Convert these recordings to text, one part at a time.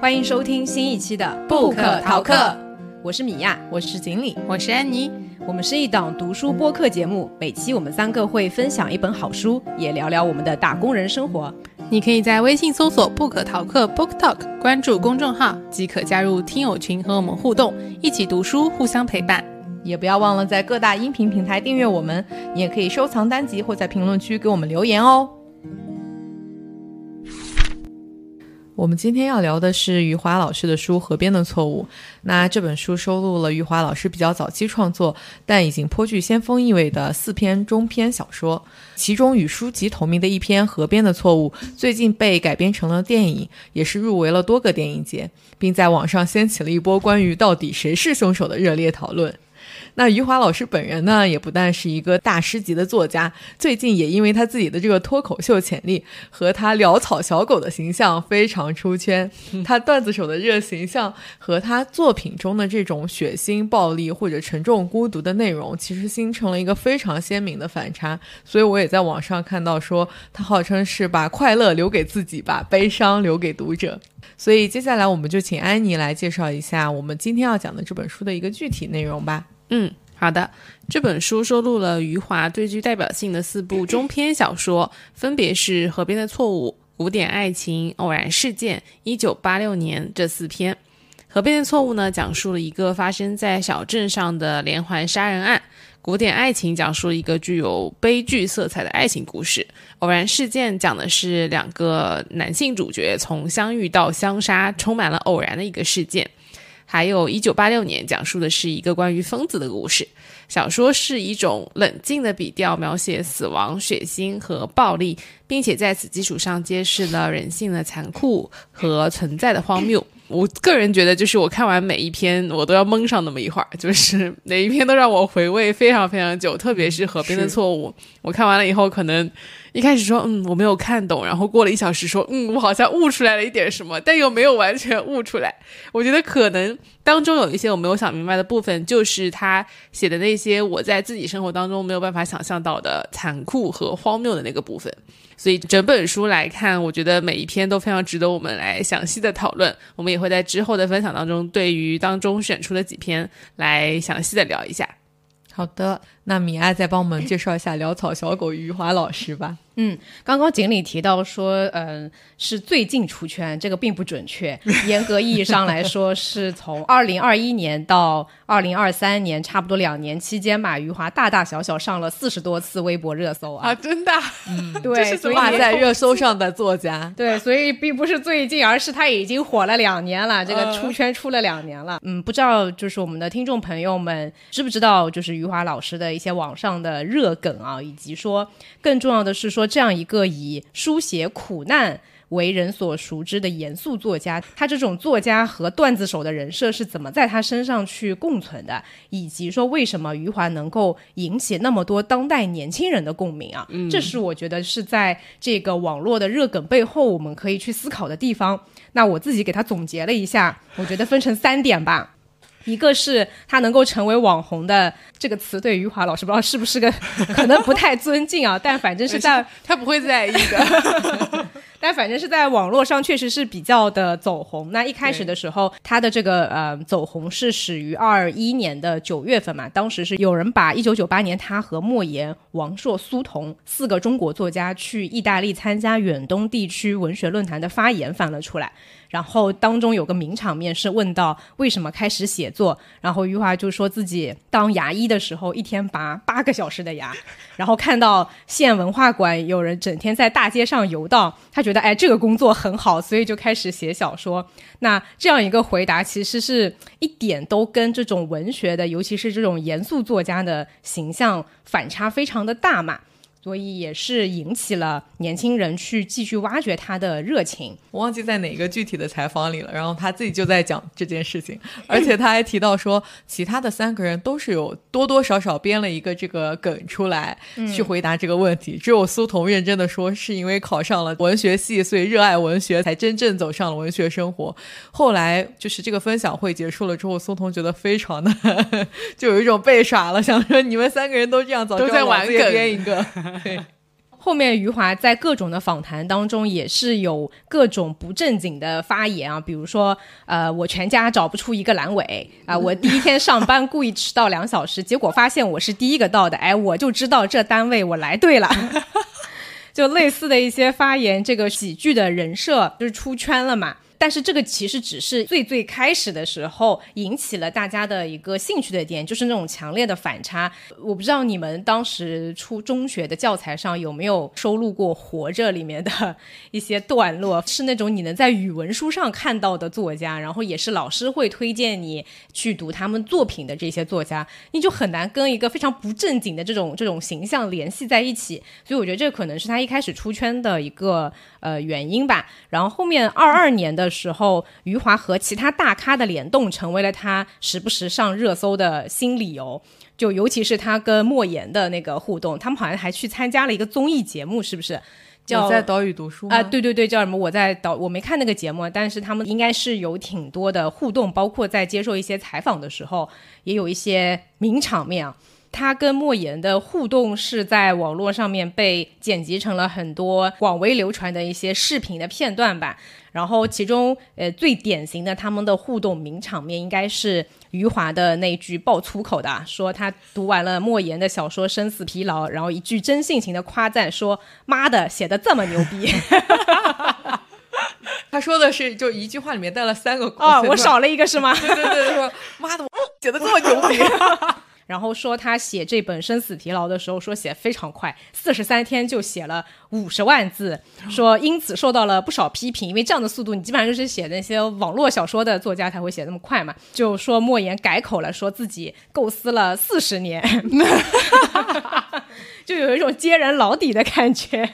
欢迎收听新一期的《不可逃课》，我是米娅，我是锦鲤，我是安妮。我们是一档读书播客节目，每期我们三个会分享一本好书，也聊聊我们的打工人生活。你可以在微信搜索“不可逃课 ”（Book Talk），关注公众号即可加入听友群和我们互动，一起读书，互相陪伴。也不要忘了在各大音频平台订阅我们，你也可以收藏单集或在评论区给我们留言哦。我们今天要聊的是余华老师的书《河边的错误》。那这本书收录了余华老师比较早期创作，但已经颇具先锋意味的四篇中篇小说。其中与书籍同名的一篇《河边的错误》，最近被改编成了电影，也是入围了多个电影节，并在网上掀起了一波关于到底谁是凶手的热烈讨论。那余华老师本人呢，也不但是一个大师级的作家，最近也因为他自己的这个脱口秀潜力和他潦草小狗的形象非常出圈。他段子手的热形象和他作品中的这种血腥、暴力或者沉重、孤独的内容，其实形成了一个非常鲜明的反差。所以我也在网上看到说，他号称是把快乐留给自己，把悲伤留给读者。所以接下来我们就请安妮来介绍一下我们今天要讲的这本书的一个具体内容吧。嗯，好的。这本书收录了余华最具代表性的四部中篇小说，分别是《河边的错误》《古典爱情》《偶然事件》《一九八六年》这四篇。《河边的错误》呢，讲述了一个发生在小镇上的连环杀人案；《古典爱情》讲述了一个具有悲剧色彩的爱情故事；《偶然事件》讲的是两个男性主角从相遇到相杀，充满了偶然的一个事件。还有一九八六年，讲述的是一个关于疯子的故事。小说是一种冷静的笔调，描写死亡、血腥和暴力，并且在此基础上揭示了人性的残酷和存在的荒谬。我个人觉得，就是我看完每一篇，我都要蒙上那么一会儿，就是每一篇都让我回味非常非常久。特别是《河边的错误》，我看完了以后，可能。一开始说嗯我没有看懂，然后过了一小时说嗯我好像悟出来了一点什么，但又没有完全悟出来。我觉得可能当中有一些我没有想明白的部分，就是他写的那些我在自己生活当中没有办法想象到的残酷和荒谬的那个部分。所以整本书来看，我觉得每一篇都非常值得我们来详细的讨论。我们也会在之后的分享当中，对于当中选出的几篇来详细的聊一下。好的，那米娅再帮我们介绍一下潦草小狗余华老师吧。嗯，刚刚锦鲤提到说，嗯，是最近出圈，这个并不准确。严格意义上来说，是从二零二一年到二零二三年，差不多两年期间吧。余华大大小小上了四十多次微博热搜啊！啊，真的？嗯，对，挂在热搜上的作家。对，所以并不是最近，而是他已经火了两年了，这个出圈出了两年了。嗯，不知道就是我们的听众朋友们知不知道，就是余华老师的一些网上的热梗啊，以及说更重要的是说。这样一个以书写苦难为人所熟知的严肃作家，他这种作家和段子手的人设是怎么在他身上去共存的？以及说为什么余华能够引起那么多当代年轻人的共鸣啊？这是我觉得是在这个网络的热梗背后，我们可以去思考的地方。那我自己给他总结了一下，我觉得分成三点吧。一个是他能够成为网红的这个词，对余华老师不知道是不是个可能不太尊敬啊，但反正是在 他不会在意的。但反正是在网络上确实是比较的走红。那一开始的时候，他的这个呃走红是始于二一年的九月份嘛，当时是有人把一九九八年他和莫言、王朔、苏童四个中国作家去意大利参加远东地区文学论坛的发言翻了出来。然后当中有个名场面是问到为什么开始写作，然后余华就说自己当牙医的时候一天拔八个小时的牙，然后看到县文化馆有人整天在大街上游荡，他觉觉得哎这个工作很好，所以就开始写小说。那这样一个回答其实是一点都跟这种文学的，尤其是这种严肃作家的形象反差非常的大嘛。所以也是引起了年轻人去继续挖掘他的热情。我忘记在哪个具体的采访里了，然后他自己就在讲这件事情，而且他还提到说，其他的三个人都是有多多少少编了一个这个梗出来去回答这个问题，只有苏童认真的说，是因为考上了文学系，所以热爱文学，才真正走上了文学生活。后来就是这个分享会结束了之后，苏童觉得非常的 就有一种被耍了，想说你们三个人都这样，早就在玩梗编一个。后面余华在各种的访谈当中也是有各种不正经的发言啊，比如说，呃，我全家找不出一个阑尾啊，我第一天上班故意迟到两小时，结果发现我是第一个到的，哎，我就知道这单位我来对了。就类似的一些发言，这个喜剧的人设就是出圈了嘛。但是这个其实只是最最开始的时候引起了大家的一个兴趣的点，就是那种强烈的反差。我不知道你们当时初中学的教材上有没有收录过《活着》里面的一些段落，是那种你能在语文书上看到的作家，然后也是老师会推荐你去读他们作品的这些作家，你就很难跟一个非常不正经的这种这种形象联系在一起。所以我觉得这可能是他一开始出圈的一个呃原因吧。然后后面二二年的。时候，余华和其他大咖的联动成为了他时不时上热搜的新理由。就尤其是他跟莫言的那个互动，他们好像还去参加了一个综艺节目，是不是？叫在岛屿读书啊？对对对，叫什么？我在岛，我没看那个节目，但是他们应该是有挺多的互动，包括在接受一些采访的时候，也有一些名场面啊。他跟莫言的互动是在网络上面被剪辑成了很多广为流传的一些视频的片段吧。然后其中呃最典型的他们的互动名场面，应该是余华的那句爆粗口的，说他读完了莫言的小说《生死疲劳》，然后一句真性情的夸赞说：“妈的，写的这么牛逼。”他说的是就一句话里面带了三个啊，我少了一个是吗？对对对，说妈的，写的这么牛逼。然后说他写这本《生死疲劳》的时候，说写非常快，四十三天就写了五十万字，说因此受到了不少批评，因为这样的速度，你基本上就是写那些网络小说的作家才会写那么快嘛。就说莫言改口了，说自己构思了四十年，就有一种揭人老底的感觉。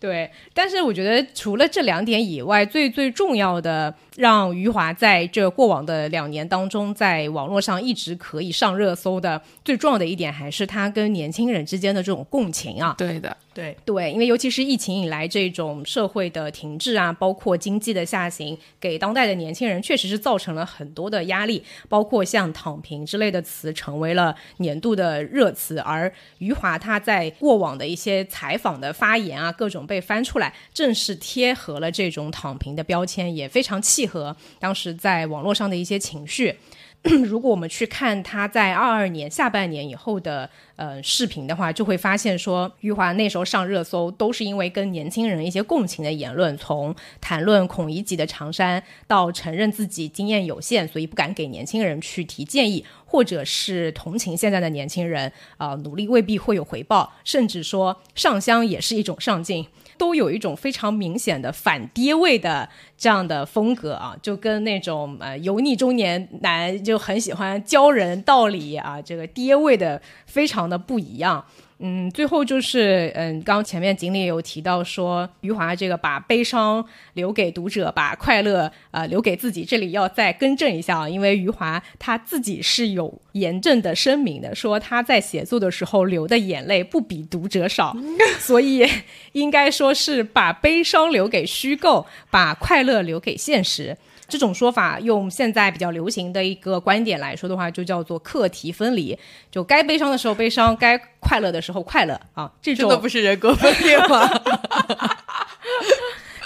对，但是我觉得除了这两点以外，最最重要的。让余华在这过往的两年当中，在网络上一直可以上热搜的最重要的一点，还是他跟年轻人之间的这种共情啊。对的，对对，因为尤其是疫情以来这种社会的停滞啊，包括经济的下行，给当代的年轻人确实是造成了很多的压力，包括像“躺平”之类的词成为了年度的热词。而余华他在过往的一些采访的发言啊，各种被翻出来，正是贴合了这种“躺平”的标签，也非常契。合当时在网络上的一些情绪，如果我们去看他在二二年下半年以后的呃视频的话，就会发现说，余华那时候上热搜都是因为跟年轻人一些共情的言论，从谈论孔乙己的长衫，到承认自己经验有限，所以不敢给年轻人去提建议，或者是同情现在的年轻人啊，努力未必会有回报，甚至说上香也是一种上进。都有一种非常明显的反爹味的这样的风格啊，就跟那种呃油腻中年男就很喜欢教人道理啊，这个爹味的非常的不一样。嗯，最后就是，嗯，刚前面锦鲤有提到说，余华这个把悲伤留给读者，把快乐呃留给自己，这里要再更正一下啊，因为余华他自己是有严正的声明的，说他在写作的时候流的眼泪不比读者少，所以应该说是把悲伤留给虚构，把快乐留给现实。这种说法用现在比较流行的一个观点来说的话，就叫做课题分离，就该悲伤的时候悲伤，该快乐的时候快乐啊。这种不是人格分裂吗？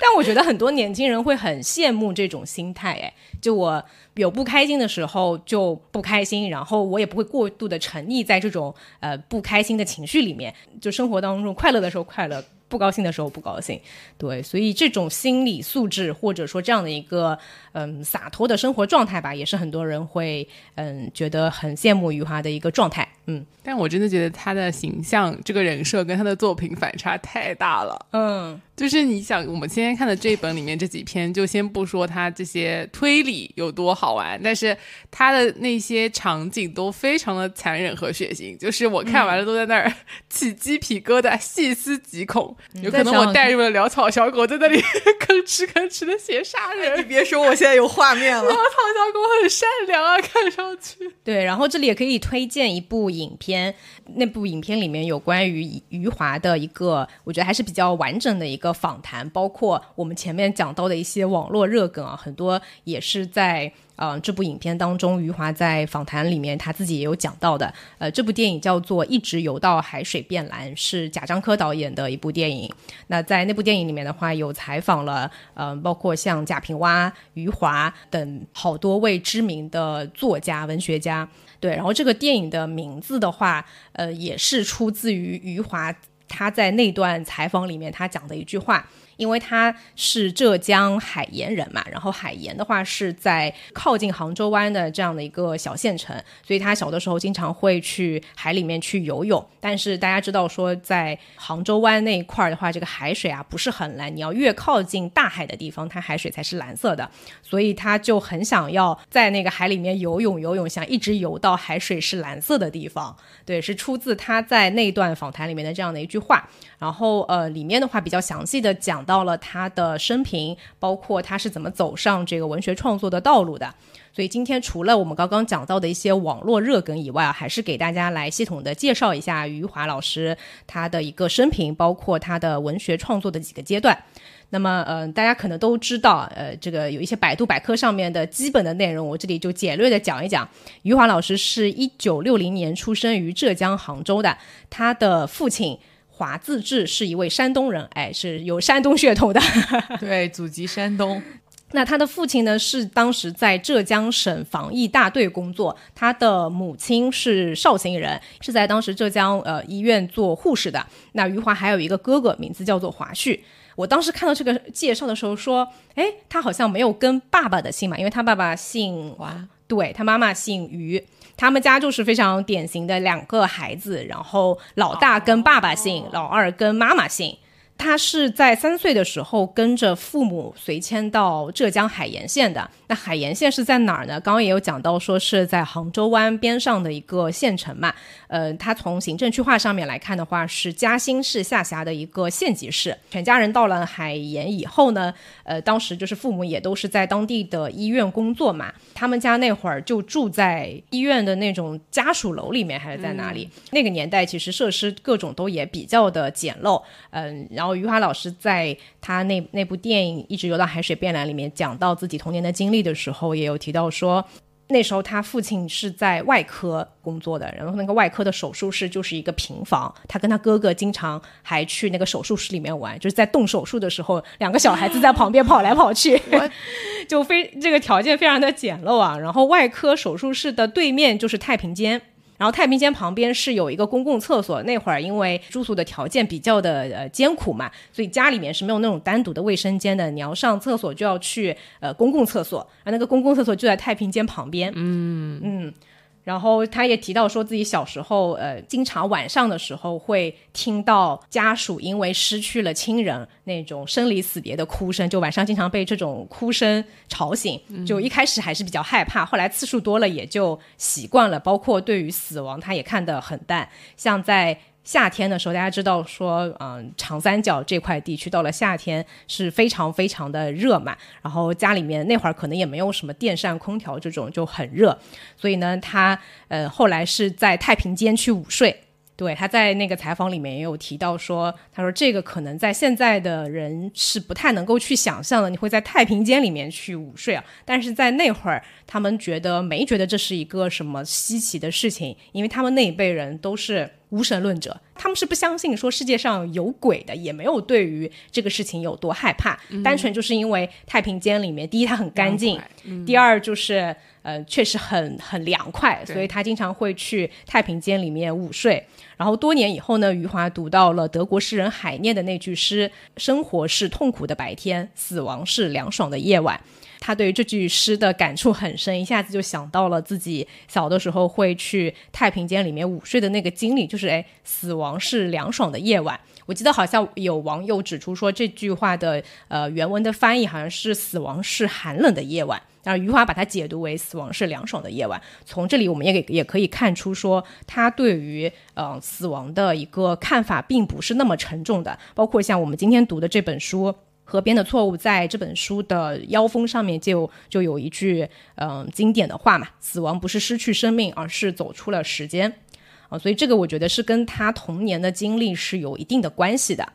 但我觉得很多年轻人会很羡慕这种心态，哎，就我有不开心的时候就不开心，然后我也不会过度的沉溺在这种呃不开心的情绪里面，就生活当中快乐的时候快乐。不高兴的时候不高兴，对，所以这种心理素质或者说这样的一个嗯洒脱的生活状态吧，也是很多人会嗯觉得很羡慕余华的一个状态，嗯。但我真的觉得他的形象这个人设跟他的作品反差太大了，嗯，就是你想我们今天看的这一本里面这几篇，就先不说他这些推理有多好玩，但是他的那些场景都非常的残忍和血腥，就是我看完了都在那儿 起鸡皮疙瘩，细思极恐。有可能我带入了潦草小狗在那里 吭哧吭哧的写杀人。你别说，我现在有画面了。潦草小狗很善良啊，看上去。对，然后这里也可以推荐一部影片，那部影片里面有关于余华的一个，我觉得还是比较完整的一个访谈，包括我们前面讲到的一些网络热梗啊，很多也是在。呃，这部影片当中，余华在访谈里面他自己也有讲到的。呃，这部电影叫做《一直游到海水变蓝》，是贾樟柯导演的一部电影。那在那部电影里面的话，有采访了呃，包括像贾平凹、余华等好多位知名的作家、文学家。对，然后这个电影的名字的话，呃，也是出自于余华他在那段采访里面他讲的一句话。因为他是浙江海盐人嘛，然后海盐的话是在靠近杭州湾的这样的一个小县城，所以他小的时候经常会去海里面去游泳。但是大家知道说，在杭州湾那一块的话，这个海水啊不是很蓝，你要越靠近大海的地方，它海水才是蓝色的。所以他就很想要在那个海里面游泳，游泳想一直游到海水是蓝色的地方。对，是出自他在那段访谈里面的这样的一句话。然后呃，里面的话比较详细的讲到。到了他的生平，包括他是怎么走上这个文学创作的道路的。所以今天除了我们刚刚讲到的一些网络热梗以外，还是给大家来系统的介绍一下余华老师他的一个生平，包括他的文学创作的几个阶段。那么，呃，大家可能都知道，呃，这个有一些百度百科上面的基本的内容，我这里就简略的讲一讲。余华老师是一九六零年出生于浙江杭州的，他的父亲。华自治是一位山东人，哎，是有山东血统的，对，祖籍山东。那他的父亲呢，是当时在浙江省防疫大队工作，他的母亲是绍兴人，是在当时浙江呃医院做护士的。那余华还有一个哥哥，名字叫做华旭。我当时看到这个介绍的时候说，哎，他好像没有跟爸爸的姓嘛，因为他爸爸姓华，对他妈妈姓余。他们家就是非常典型的两个孩子，然后老大跟爸爸姓，老二跟妈妈姓。他是在三岁的时候跟着父母随迁到浙江海盐县的。那海盐县是在哪儿呢？刚刚也有讲到，说是在杭州湾边上的一个县城嘛。呃，它从行政区划上面来看的话，是嘉兴市下辖的一个县级市。全家人到了海盐以后呢，呃，当时就是父母也都是在当地的医院工作嘛。他们家那会儿就住在医院的那种家属楼里面，还是在哪里？那个年代其实设施各种都也比较的简陋。嗯，然后。余华老师在他那那部电影《一直游到海水变蓝》里面讲到自己童年的经历的时候，也有提到说，那时候他父亲是在外科工作的，然后那个外科的手术室就是一个平房，他跟他哥哥经常还去那个手术室里面玩，就是在动手术的时候，两个小孩子在旁边跑来跑去，就非这个条件非常的简陋啊。然后外科手术室的对面就是太平间。然后太平间旁边是有一个公共厕所，那会儿因为住宿的条件比较的呃艰苦嘛，所以家里面是没有那种单独的卫生间的，你要上厕所就要去呃公共厕所，啊那个公共厕所就在太平间旁边。嗯嗯。然后他也提到说自己小时候，呃，经常晚上的时候会听到家属因为失去了亲人那种生离死别的哭声，就晚上经常被这种哭声吵醒。就一开始还是比较害怕，后来次数多了也就习惯了。包括对于死亡，他也看得很淡，像在。夏天的时候，大家知道说，嗯，长三角这块地区到了夏天是非常非常的热嘛。然后家里面那会儿可能也没有什么电扇、空调这种，就很热。所以呢，他呃后来是在太平间去午睡。对，他在那个采访里面也有提到说，他说这个可能在现在的人是不太能够去想象的，你会在太平间里面去午睡啊。但是在那会儿，他们觉得没觉得这是一个什么稀奇的事情，因为他们那一辈人都是。无神论者，他们是不相信说世界上有鬼的，也没有对于这个事情有多害怕，单纯就是因为太平间里面，第一它很干净，第二就是呃确实很很凉快，所以他经常会去太平间里面午睡。然后多年以后呢，余华读到了德国诗人海涅的那句诗：“生活是痛苦的白天，死亡是凉爽的夜晚。”他对于这句诗的感触很深，一下子就想到了自己小的时候会去太平间里面午睡的那个经历，就是哎，死亡是凉爽的夜晚。我记得好像有网友指出说这句话的呃原文的翻译好像是死亡是寒冷的夜晚，然后余华把它解读为死亡是凉爽的夜晚。从这里我们也给也可以看出说他对于呃死亡的一个看法并不是那么沉重的，包括像我们今天读的这本书。河边的错误，在这本书的腰封上面就就有一句嗯经典的话嘛：“死亡不是失去生命，而是走出了时间。”啊，所以这个我觉得是跟他童年的经历是有一定的关系的。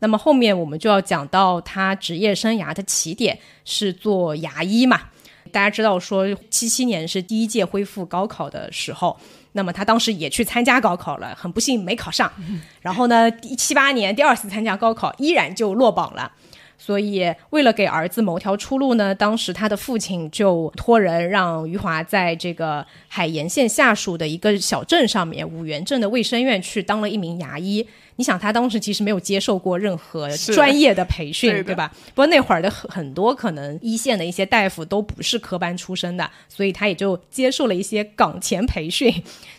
那么后面我们就要讲到他职业生涯的起点是做牙医嘛。大家知道说七七年是第一届恢复高考的时候，那么他当时也去参加高考了，很不幸没考上。然后呢，七八年第二次参加高考依然就落榜了。所以，为了给儿子谋条出路呢，当时他的父亲就托人让余华在这个海盐县下属的一个小镇上面五原镇的卫生院去当了一名牙医。你想，他当时其实没有接受过任何专业的培训，对吧？不过那会儿的很很多可能一线的一些大夫都不是科班出身的，所以他也就接受了一些岗前培训，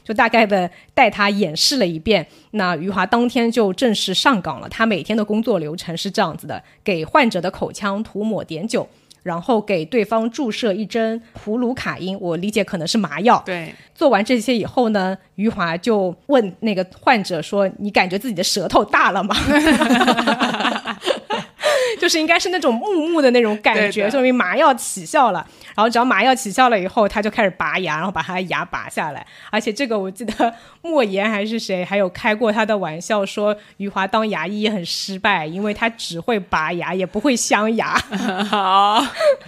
就大概的带他演示了一遍。那余华当天就正式上岗了。他每天的工作流程是这样子的：给患者的口腔涂抹碘酒。然后给对方注射一针普鲁卡因，我理解可能是麻药。对，做完这些以后呢，余华就问那个患者说：“你感觉自己的舌头大了吗？” 就是应该是那种木木的那种感觉，说明麻药起效了。然后只要麻药起效了以后，他就开始拔牙，然后把他的牙拔下来。而且这个我记得莫言还是谁，还有开过他的玩笑，说余华当牙医很失败，因为他只会拔牙，也不会镶牙。好，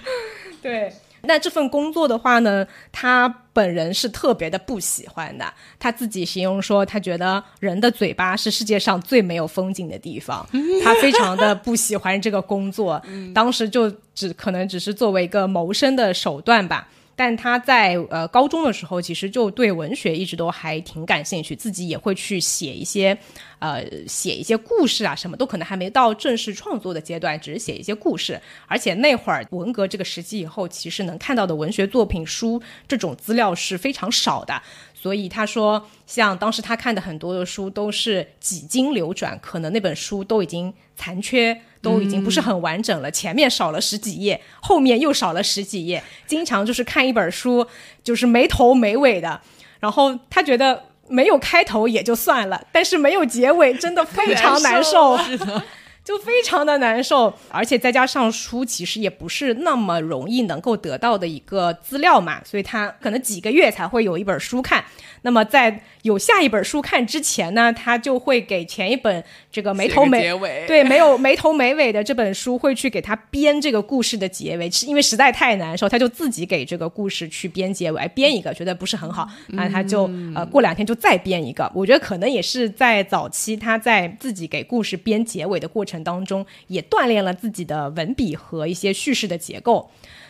对。那这份工作的话呢，他本人是特别的不喜欢的。他自己形容说，他觉得人的嘴巴是世界上最没有风景的地方，他非常的不喜欢这个工作。当时就只可能只是作为一个谋生的手段吧。但他在呃高中的时候，其实就对文学一直都还挺感兴趣，自己也会去写一些，呃，写一些故事啊，什么都可能还没到正式创作的阶段，只是写一些故事。而且那会儿文革这个时期以后，其实能看到的文学作品书这种资料是非常少的。所以他说，像当时他看的很多的书都是几经流转，可能那本书都已经残缺。都已经不是很完整了，前面少了十几页，后面又少了十几页，经常就是看一本书就是没头没尾的，然后他觉得没有开头也就算了，但是没有结尾真的非常难受。就非常的难受，而且再加上书其实也不是那么容易能够得到的一个资料嘛，所以他可能几个月才会有一本书看。那么在有下一本书看之前呢，他就会给前一本这个没头没尾，对，没有没头没尾的这本书会去给他编这个故事的结尾，是因为实在太难受，他就自己给这个故事去编结尾，编一个觉得不是很好，那他就呃过两天就再编一个。我觉得可能也是在早期他在自己给故事编结尾的过程。当中也锻炼了自己的文笔和一些叙事的结构。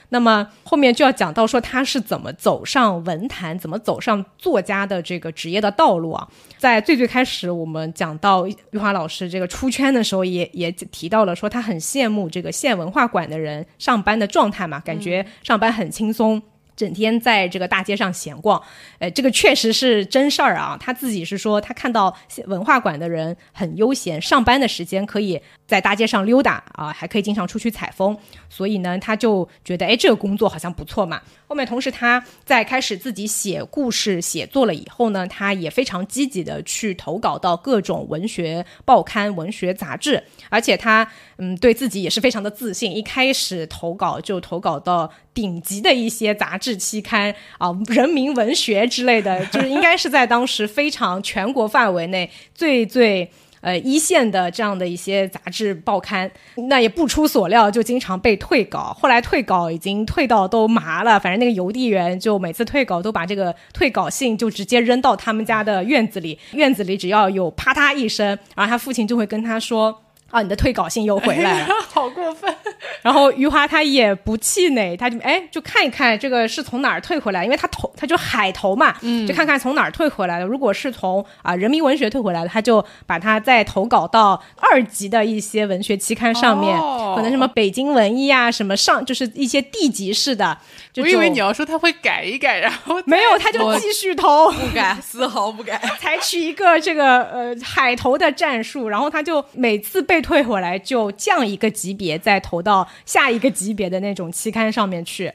那么后面就要讲到说他是怎么走上文坛、怎么走上作家的这个职业的道路啊。在最最开始，我们讲到玉华老师这个出圈的时候，也也提到了说他很羡慕这个县文化馆的人上班的状态嘛，感觉上班很轻松。整天在这个大街上闲逛，呃，这个确实是真事儿啊。他自己是说，他看到文化馆的人很悠闲，上班的时间可以在大街上溜达啊，还可以经常出去采风，所以呢，他就觉得，哎，这个工作好像不错嘛。后面同时他在开始自己写故事写作了以后呢，他也非常积极的去投稿到各种文学报刊、文学杂志，而且他嗯对自己也是非常的自信，一开始投稿就投稿到。顶级的一些杂志期刊啊，人民文学之类的，就是应该是在当时非常全国范围内最最呃一线的这样的一些杂志报刊。那也不出所料，就经常被退稿。后来退稿已经退到都麻了，反正那个邮递员就每次退稿都把这个退稿信就直接扔到他们家的院子里，院子里只要有啪嗒一声，然后他父亲就会跟他说。啊，你的退稿信又回来了，好过分！然后余华他也不气馁，他就哎，就看一看这个是从哪儿退回来，因为他投他就海投嘛，嗯，就看看从哪儿退回来的。如果是从啊人民文学退回来的，他就把它再投稿到二级的一些文学期刊上面，可能什么北京文艺啊，什么上就是一些地级市的。我以为你要说他会改一改，然后 没有，他就继续投，不改，丝毫不改，采取一个这个呃海投的战术，然后他就每次被退回来就降一个级别，再投到下一个级别的那种期刊上面去。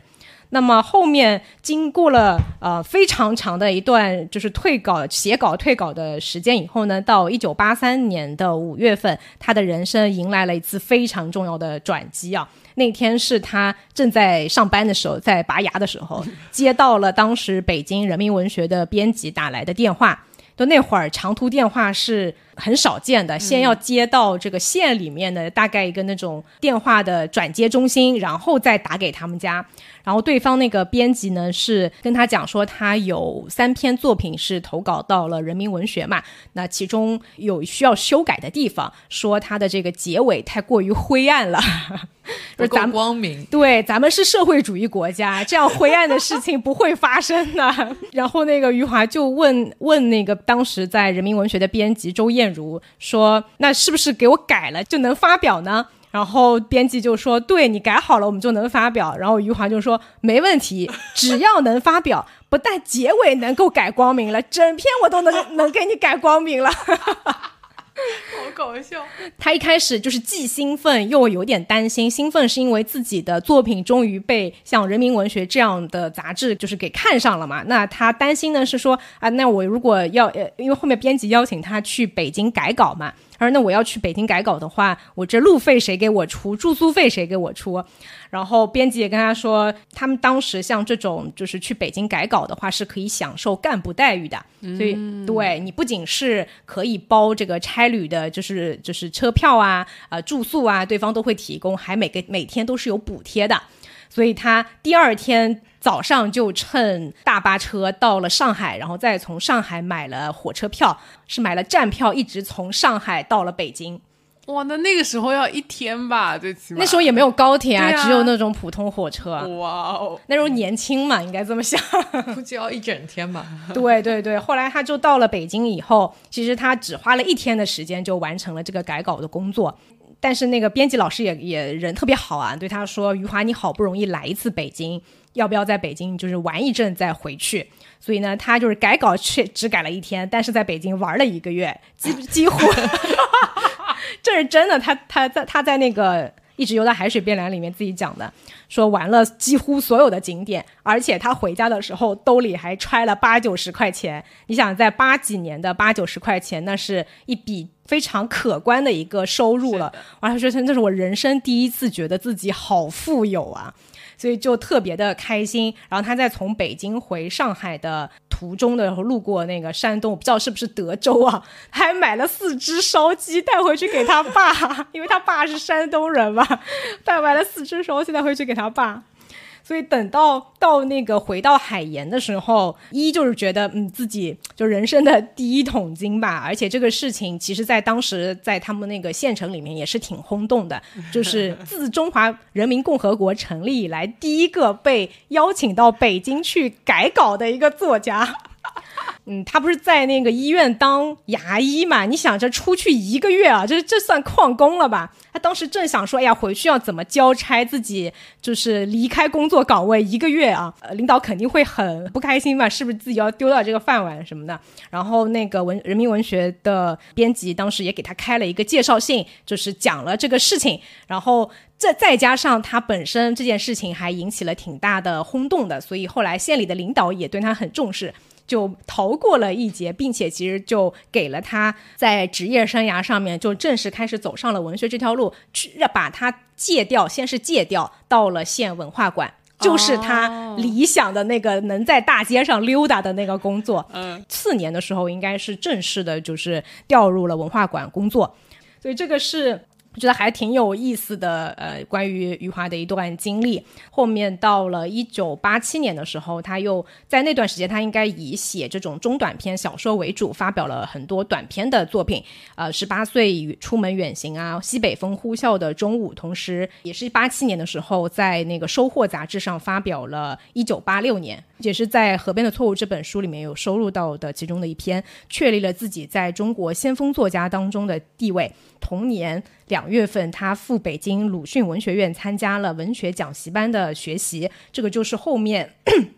那么后面经过了呃非常长的一段就是退稿写稿退稿的时间以后呢，到一九八三年的五月份，他的人生迎来了一次非常重要的转机啊。那天是他正在上班的时候，在拔牙的时候，接到了当时北京人民文学的编辑打来的电话。就那会儿长途电话是很少见的，先要接到这个县里面的大概一个那种电话的转接中心，然后再打给他们家。然后对方那个编辑呢是跟他讲说，他有三篇作品是投稿到了人民文学嘛，那其中有需要修改的地方，说他的这个结尾太过于灰暗了，不够光明。对，咱们是社会主义国家，这样灰暗的事情不会发生的。然后那个余华就问问那个当时在人民文学的编辑周如说：“那是不是给我改了就能发表呢？”然后编辑就说：“对你改好了，我们就能发表。”然后余华就说：“没问题，只要能发表，不但结尾能够改光明了，整篇我都能能给你改光明了。” 好搞笑！他一开始就是既兴奋又有点担心。兴奋是因为自己的作品终于被像《人民文学》这样的杂志就是给看上了嘛。那他担心呢是说啊，那我如果要，因为后面编辑邀请他去北京改稿嘛，他说那我要去北京改稿的话，我这路费谁给我出？住宿费谁给我出？然后编辑也跟他说，他们当时像这种就是去北京改稿的话，是可以享受干部待遇的。所以对你不仅是可以包这个差旅的，就是就是车票啊、呃住宿啊，对方都会提供，还每个每天都是有补贴的。所以他第二天早上就乘大巴车到了上海，然后再从上海买了火车票，是买了站票，一直从上海到了北京。哇，那那个时候要一天吧，最起码那时候也没有高铁啊，啊只有那种普通火车。哇哦，那时候年轻嘛，应该这么想。估计要一整天吧。对对对，后来他就到了北京以后，其实他只花了一天的时间就完成了这个改稿的工作。但是那个编辑老师也也人特别好啊，对他说：“余华，你好不容易来一次北京，要不要在北京就是玩一阵再回去？”所以呢，他就是改稿却只改了一天，但是在北京玩了一个月，几几乎，这是真的。他他在他在那个一直游到海水变蓝里面自己讲的，说玩了几乎所有的景点，而且他回家的时候兜里还揣了八九十块钱。你想，在八几年的八九十块钱，那是一笔非常可观的一个收入了。完了，他说那是我人生第一次觉得自己好富有啊。所以就特别的开心。然后他在从北京回上海的途中的时候，路过那个山东，我不知道是不是德州啊，还买了四只烧鸡带回去给他爸，因为他爸是山东人嘛，带买了四只烧鸡带回去给他爸。所以等到到那个回到海盐的时候，一就是觉得嗯自己就人生的第一桶金吧，而且这个事情其实在当时在他们那个县城里面也是挺轰动的，就是自中华人民共和国成立以来第一个被邀请到北京去改稿的一个作家。嗯，他不是在那个医院当牙医嘛？你想着出去一个月啊，这这算旷工了吧？他当时正想说，哎呀，回去要怎么交差，自己就是离开工作岗位一个月啊，领导肯定会很不开心吧？是不是自己要丢掉这个饭碗什么的？然后那个文人民文学的编辑当时也给他开了一个介绍信，就是讲了这个事情，然后。这再加上他本身这件事情还引起了挺大的轰动的，所以后来县里的领导也对他很重视，就逃过了一劫，并且其实就给了他在职业生涯上面就正式开始走上了文学这条路，去把他戒掉，先是戒掉到了县文化馆。就是他理想的那个能在大街上溜达的那个工作。嗯，次年的时候应该是正式的，就是调入了文化馆工作。所以这个是我觉得还挺有意思的，呃，关于余华的一段经历。后面到了一九八七年的时候，他又在那段时间，他应该以写这种中短篇小说为主，发表了很多短篇的作品。呃，十八岁出门远行啊，西北风呼啸的中午，同时也是八七年的时候，在那个《收获》杂志上发表了一九八六年，也是在《河边的错误》这本书里面有收录到的其中的一篇，确立了自己在中国先锋作家当中的地位。同年两月份，他赴北京鲁迅文学院参加了文学讲习班的学习，这个就是后面。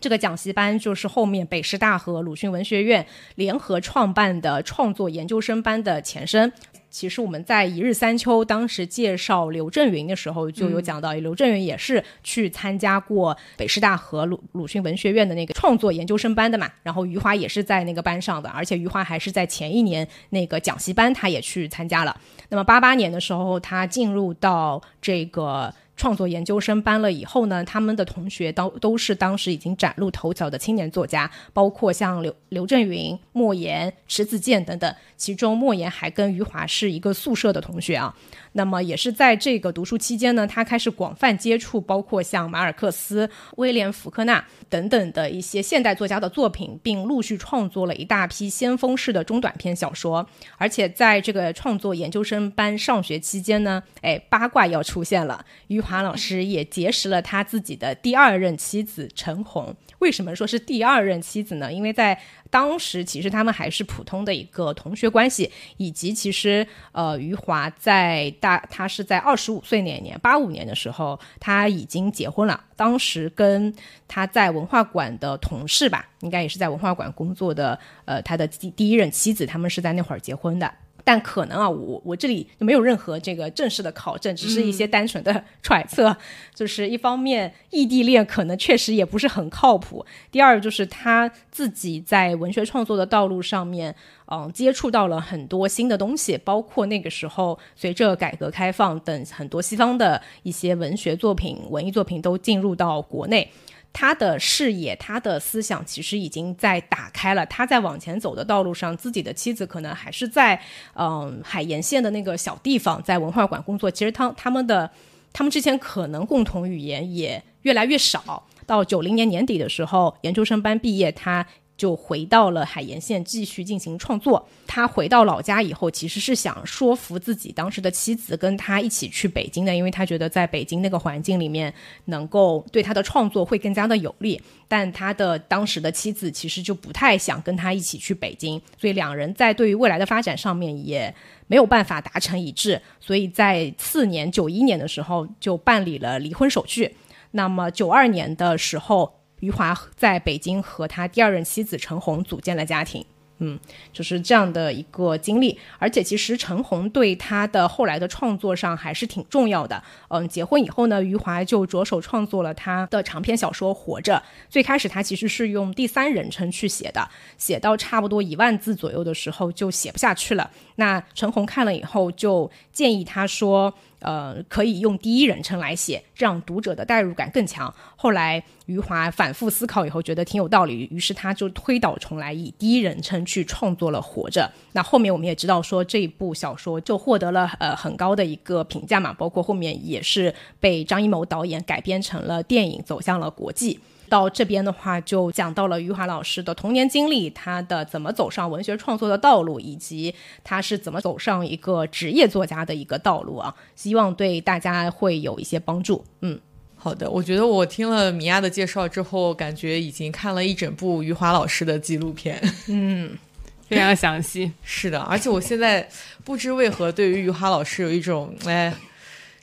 这个讲习班就是后面北师大和鲁迅文学院联合创办的创作研究生班的前身。其实我们在一日三秋当时介绍刘震云的时候，就有讲到，刘震云也是去参加过北师大和鲁鲁迅文学院的那个创作研究生班的嘛。然后余华也是在那个班上的，而且余华还是在前一年那个讲习班他也去参加了。那么八八年的时候，他进入到这个创作研究生班了以后呢，他们的同学都都是当时已经崭露头角的青年作家，包括像刘刘震云、莫言、迟子建等等。其中莫言还跟余华是一个宿舍的同学啊。那么也是在这个读书期间呢，他开始广泛接触，包括像马尔克斯、威廉·福克纳等等的一些现代作家的作品，并陆续创作了一大批先锋式的中短篇小说。而且在这个创作研究生班上学期间呢，哎，八卦要出现了，余华老师也结识了他自己的第二任妻子陈红。为什么说是第二任妻子呢？因为在当时其实他们还是普通的一个同学关系，以及其实呃，余华在大他是在二十五岁那年，八五年的时候他已经结婚了。当时跟他在文化馆的同事吧，应该也是在文化馆工作的，呃，他的第第一任妻子，他们是在那会儿结婚的。但可能啊，我我这里就没有任何这个正式的考证，只是一些单纯的 揣测。就是一方面，异地恋可能确实也不是很靠谱；第二，就是他自己在文学创作的道路上面，嗯，接触到了很多新的东西，包括那个时候随着改革开放等很多西方的一些文学作品、文艺作品都进入到国内。他的视野，他的思想其实已经在打开了。他在往前走的道路上，自己的妻子可能还是在嗯海盐县的那个小地方，在文化馆工作。其实他他们的他们之前可能共同语言也越来越少。到九零年年底的时候，研究生班毕业，他。就回到了海盐县继续进行创作。他回到老家以后，其实是想说服自己当时的妻子跟他一起去北京的，因为他觉得在北京那个环境里面能够对他的创作会更加的有利。但他的当时的妻子其实就不太想跟他一起去北京，所以两人在对于未来的发展上面也没有办法达成一致。所以在次年九一年的时候就办理了离婚手续。那么九二年的时候。余华在北京和他第二任妻子陈红组建了家庭，嗯，就是这样的一个经历。而且其实陈红对他的后来的创作上还是挺重要的。嗯，结婚以后呢，余华就着手创作了他的长篇小说《活着》。最开始他其实是用第三人称去写的，写到差不多一万字左右的时候就写不下去了。那陈红看了以后就建议他说。呃，可以用第一人称来写，让读者的代入感更强。后来余华反复思考以后，觉得挺有道理，于是他就推倒重来，以第一人称去创作了《活着》。那后面我们也知道，说这一部小说就获得了呃很高的一个评价嘛，包括后面也是被张艺谋导演改编成了电影，走向了国际。到这边的话，就讲到了余华老师的童年经历，他的怎么走上文学创作的道路，以及他是怎么走上一个职业作家的一个道路啊。希望对大家会有一些帮助。嗯，好的，我觉得我听了米娅的介绍之后，感觉已经看了一整部余华老师的纪录片。嗯，非常详细。是的，而且我现在不知为何对于余华老师有一种哎。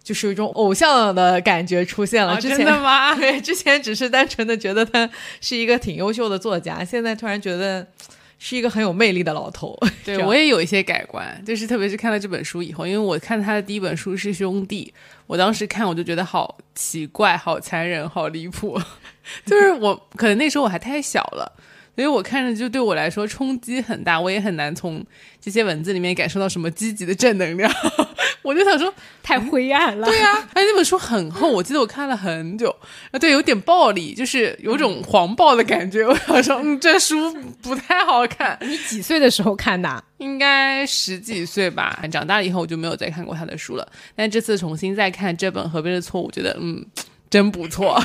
就是有一种偶像的感觉出现了。真的吗？对，之前只是单纯的觉得他是一个挺优秀的作家，现在突然觉得是一个很有魅力的老头。对我也有一些改观，就是特别是看了这本书以后，因为我看他的第一本书是《兄弟》，我当时看我就觉得好奇怪、好残忍、好离谱，就是我可能那时候我还太小了。所以我看着就对我来说冲击很大，我也很难从这些文字里面感受到什么积极的正能量。我就想说，太灰暗了。对呀，哎，那本书很厚，我记得我看了很久。啊，对，有点暴力，就是有种黄暴的感觉。我想说，嗯，这书不太好看。你几岁的时候看的？应该十几岁吧。长大了以后我就没有再看过他的书了。但这次重新再看这本《河边的错误》，我觉得嗯，真不错。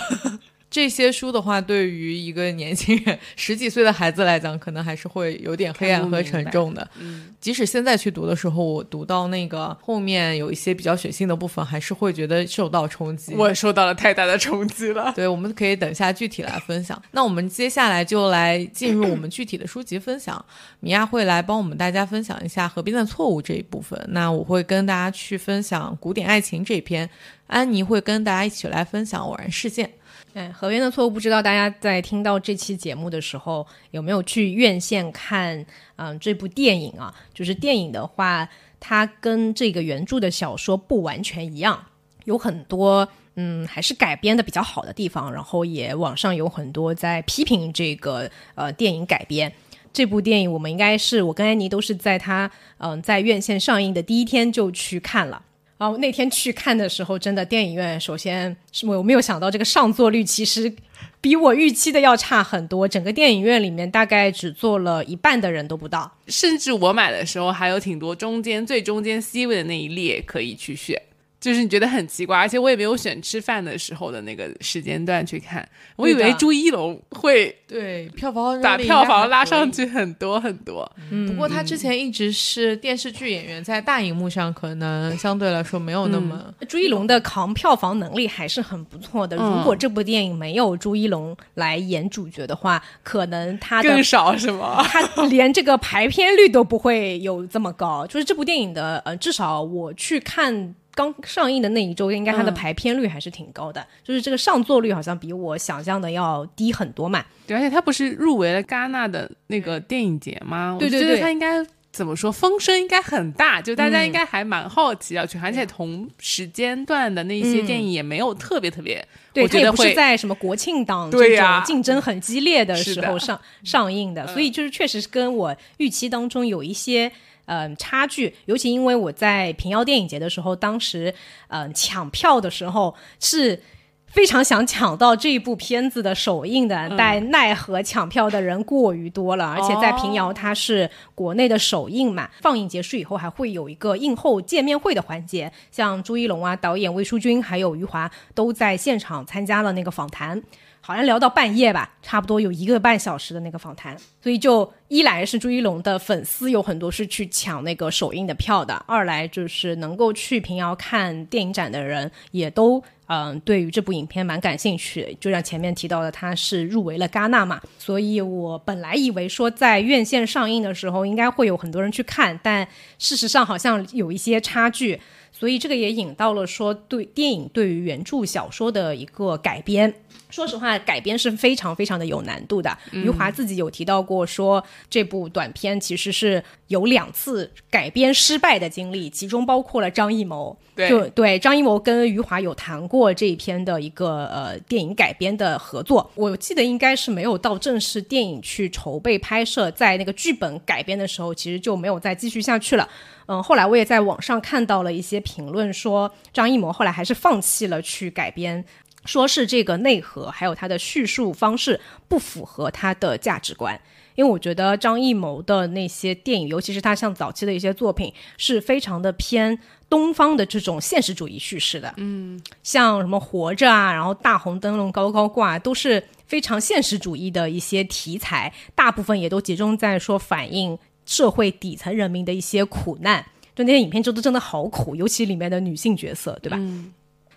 这些书的话，对于一个年轻人、十几岁的孩子来讲，可能还是会有点黑暗和沉重的。嗯，即使现在去读的时候，我读到那个后面有一些比较血腥的部分，还是会觉得受到冲击。我受到了太大的冲击了。对，我们可以等一下具体来分享。那我们接下来就来进入我们具体的书籍分享。米娅会来帮我们大家分享一下《河边的错误》这一部分。那我会跟大家去分享古典爱情这篇。安妮会跟大家一起来分享偶然事件。哎，河边的错误，不知道大家在听到这期节目的时候有没有去院线看？嗯，这部电影啊，就是电影的话，它跟这个原著的小说不完全一样，有很多嗯还是改编的比较好的地方。然后也网上有很多在批评这个呃电影改编。这部电影我们应该是我跟安妮都是在它嗯在院线上映的第一天就去看了。啊，我那天去看的时候，真的电影院首先是我没有想到这个上座率其实比我预期的要差很多，整个电影院里面大概只坐了一半的人都不到。甚至我买的时候还有挺多中间最中间 C 位的那一列可以去选。就是你觉得很奇怪，而且我也没有选吃饭的时候的那个时间段去看，我以为朱一龙会对票房把票房拉上去很多很多。不过他之前一直是电视剧演员，在大荧幕上可能相对来说没有那么。朱一龙的扛票房能力还是很不错的。如果这部电影没有朱一龙来演主角的话，可能他更少是吗？他 连这个排片率都不会有这么高。就是这部电影的呃，至少我去看。刚上映的那一周，应该它的排片率还是挺高的，就是这个上座率好像比我想象的要低很多嘛。对，而且它不是入围了戛纳的那个电影节吗？对对对，它应该怎么说，风声应该很大，就大家应该还蛮好奇要去，而且同时间段的那些电影也没有特别特别，对，它也不是在什么国庆档这种竞争很激烈的时候上上映的，所以就是确实是跟我预期当中有一些。嗯，差距，尤其因为我在平遥电影节的时候，当时嗯抢票的时候是非常想抢到这部片子的首映的，但奈何抢票的人过于多了，而且在平遥它是国内的首映嘛，放映结束以后还会有一个映后见面会的环节，像朱一龙啊、导演魏淑君还有余华都在现场参加了那个访谈。好像聊到半夜吧，差不多有一个半小时的那个访谈，所以就一来是朱一龙的粉丝有很多是去抢那个首映的票的，二来就是能够去平遥看电影展的人也都嗯对于这部影片蛮感兴趣，就像前面提到的，他是入围了戛纳嘛，所以我本来以为说在院线上映的时候应该会有很多人去看，但事实上好像有一些差距，所以这个也引到了说对电影对于原著小说的一个改编。说实话，改编是非常非常的有难度的。余华自己有提到过，说这部短片其实是有两次改编失败的经历，其中包括了张艺谋。对对，张艺谋跟余华有谈过这一篇的一个呃电影改编的合作。我记得应该是没有到正式电影去筹备拍摄，在那个剧本改编的时候，其实就没有再继续下去了。嗯，后来我也在网上看到了一些评论，说张艺谋后来还是放弃了去改编。说是这个内核还有他的叙述方式不符合他的价值观，因为我觉得张艺谋的那些电影，尤其是他像早期的一些作品，是非常的偏东方的这种现实主义叙事的。嗯，像什么活着啊，然后大红灯笼高高挂，都是非常现实主义的一些题材，大部分也都集中在说反映社会底层人民的一些苦难。就那些影片，就都真的好苦，尤其里面的女性角色，对吧？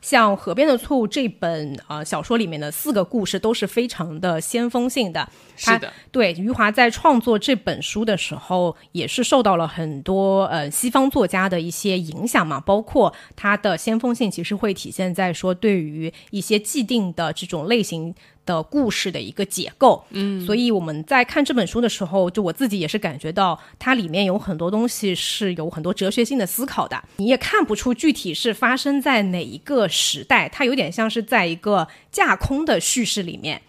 像《河边的错误》这本呃小说里面的四个故事都是非常的先锋性的。是的，对余华在创作这本书的时候，也是受到了很多呃西方作家的一些影响嘛。包括他的先锋性，其实会体现在说对于一些既定的这种类型。的故事的一个结构，嗯，所以我们在看这本书的时候，就我自己也是感觉到它里面有很多东西是有很多哲学性的思考的。你也看不出具体是发生在哪一个时代，它有点像是在一个架空的叙事里面，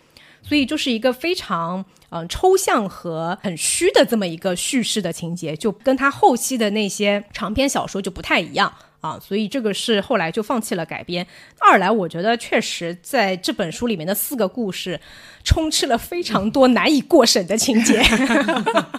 所以就是一个非常嗯抽象和很虚的这么一个叙事的情节，就跟他后期的那些长篇小说就不太一样。啊，所以这个是后来就放弃了改编。二来，我觉得确实在这本书里面的四个故事，充斥了非常多难以过审的情节。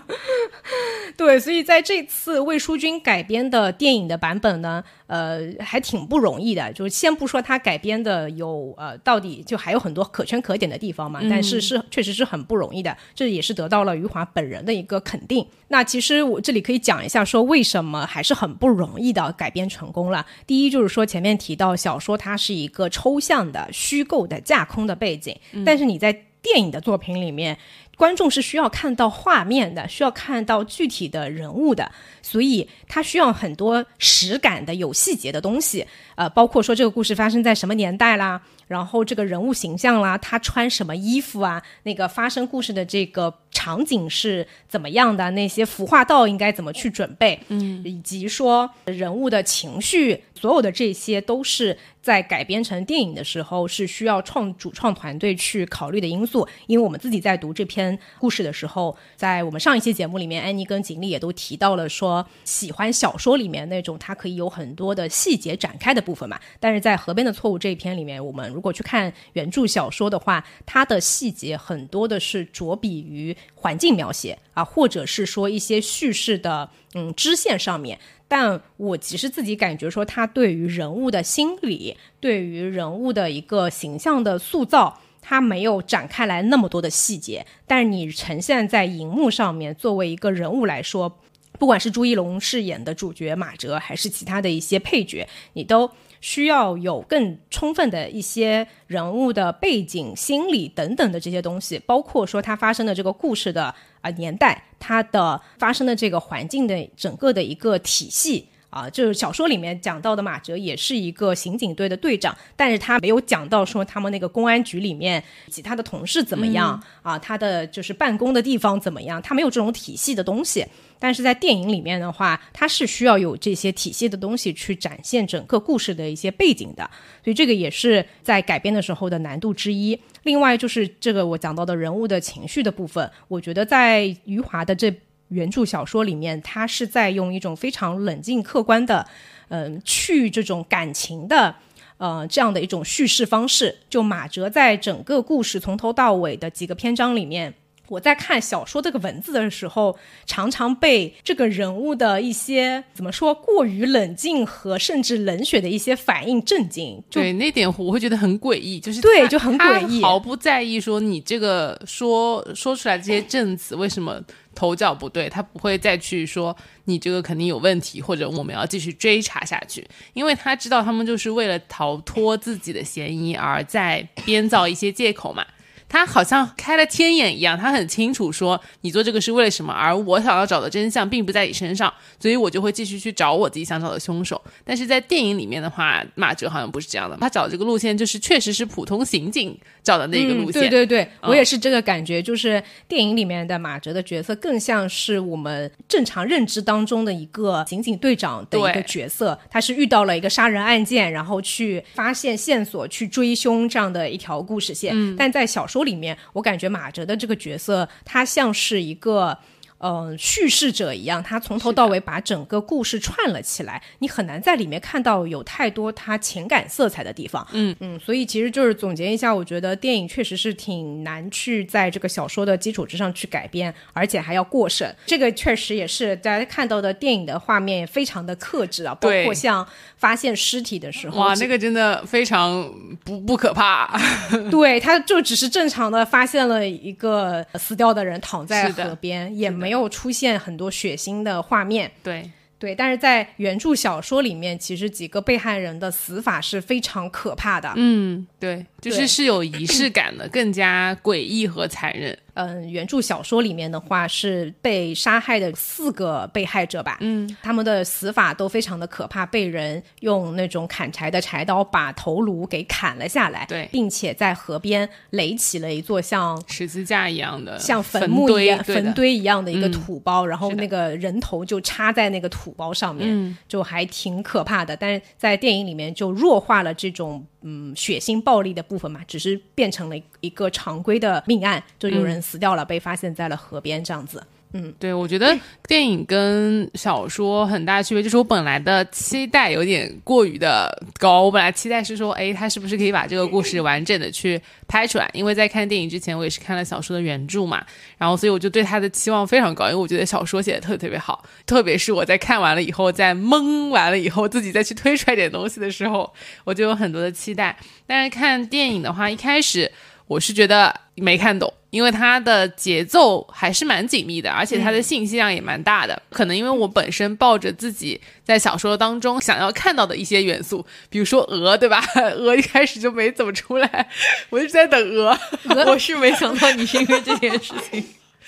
对，所以在这次魏书君改编的电影的版本呢，呃，还挺不容易的。就是先不说它改编的有呃，到底就还有很多可圈可点的地方嘛，但是是确实是很不容易的。这也是得到了余华本人的一个肯定。那其实我这里可以讲一下，说为什么还是很不容易的改编成功了。第一就是说前面提到小说它是一个抽象的、虚构的、架空的背景，但是你在电影的作品里面。观众是需要看到画面的，需要看到具体的人物的，所以他需要很多实感的、有细节的东西。呃，包括说这个故事发生在什么年代啦，然后这个人物形象啦，他穿什么衣服啊，那个发生故事的这个场景是怎么样的，那些服化道应该怎么去准备，嗯，以及说人物的情绪，所有的这些都是。在改编成电影的时候，是需要创主创团队去考虑的因素。因为我们自己在读这篇故事的时候，在我们上一期节目里面，安妮跟锦鲤也都提到了说，喜欢小说里面那种它可以有很多的细节展开的部分嘛。但是在《河边的错误》这一篇里面，我们如果去看原著小说的话，它的细节很多的是着笔于环境描写啊，或者是说一些叙事的嗯支线上面。但我其实自己感觉说，他对于人物的心理，对于人物的一个形象的塑造，他没有展开来那么多的细节。但是你呈现在荧幕上面，作为一个人物来说，不管是朱一龙饰演的主角马哲，还是其他的一些配角，你都。需要有更充分的一些人物的背景、心理等等的这些东西，包括说它发生的这个故事的啊年代，它的发生的这个环境的整个的一个体系啊，就是小说里面讲到的马哲也是一个刑警队的队长，但是他没有讲到说他们那个公安局里面其他的同事怎么样啊，他的就是办公的地方怎么样，他没有这种体系的东西。但是在电影里面的话，它是需要有这些体系的东西去展现整个故事的一些背景的，所以这个也是在改编的时候的难度之一。另外就是这个我讲到的人物的情绪的部分，我觉得在余华的这原著小说里面，他是在用一种非常冷静客观的，嗯，去这种感情的，呃，这样的一种叙事方式。就马哲在整个故事从头到尾的几个篇章里面。我在看小说这个文字的时候，常常被这个人物的一些怎么说过于冷静和甚至冷血的一些反应震惊。对，那点我会觉得很诡异，就是对，就很诡异，毫不在意说你这个说说出来这些证词为什么头脚不对，他不会再去说你这个肯定有问题，或者我们要继续追查下去，因为他知道他们就是为了逃脱自己的嫌疑而在编造一些借口嘛。他好像开了天眼一样，他很清楚说你做这个是为了什么，而我想要找的真相并不在你身上，所以我就会继续去找我自己想找的凶手。但是在电影里面的话，马哲好像不是这样的，他找这个路线就是确实是普通刑警找的那个路线。对对对，我也是这个感觉，就是电影里面的马哲的角色更像是我们正常认知当中的一个刑警队长的一个角色，他是遇到了一个杀人案件，然后去发现线索、去追凶这样的一条故事线。但在小说。里面，我感觉马哲的这个角色，他像是一个。嗯，叙事者一样，他从头到尾把整个故事串了起来，你很难在里面看到有太多他情感色彩的地方。嗯嗯，所以其实就是总结一下，我觉得电影确实是挺难去在这个小说的基础之上去改编，而且还要过审。这个确实也是大家看到的电影的画面非常的克制啊，包括像发现尸体的时候，哇，那个真的非常不不可怕。对，他就只是正常的发现了一个死掉的人躺在河边，也没。有出现很多血腥的画面，对对，但是在原著小说里面，其实几个被害人的死法是非常可怕的，嗯，对，就是是有仪式感的，更加诡异和残忍。嗯，原著小说里面的话是被杀害的四个被害者吧？嗯，他们的死法都非常的可怕，被人用那种砍柴的柴刀把头颅给砍了下来，对，并且在河边垒起了一座像十字架一样的、像坟墓一样、坟堆一样的一个土包，然后那个人头就插在那个土包上面，就还挺可怕的。但是在电影里面就弱化了这种。嗯，血腥暴力的部分嘛，只是变成了一个常规的命案，就有人死掉了，被发现在了河边这样子。嗯，对，我觉得电影跟小说很大区别，就是我本来的期待有点过于的高。我本来期待是说，哎，他是不是可以把这个故事完整的去拍出来？因为在看电影之前，我也是看了小说的原著嘛，然后所以我就对他的期望非常高，因为我觉得小说写的特别特别好。特别是我在看完了以后，在懵完了以后，自己再去推出来点东西的时候，我就有很多的期待。但是看电影的话，一开始我是觉得没看懂。因为它的节奏还是蛮紧密的，而且它的信息量也蛮大的。可能因为我本身抱着自己在小说当中想要看到的一些元素，比如说鹅，对吧？鹅一开始就没怎么出来，我一直在等鹅。我是没想到你是因为这件事情。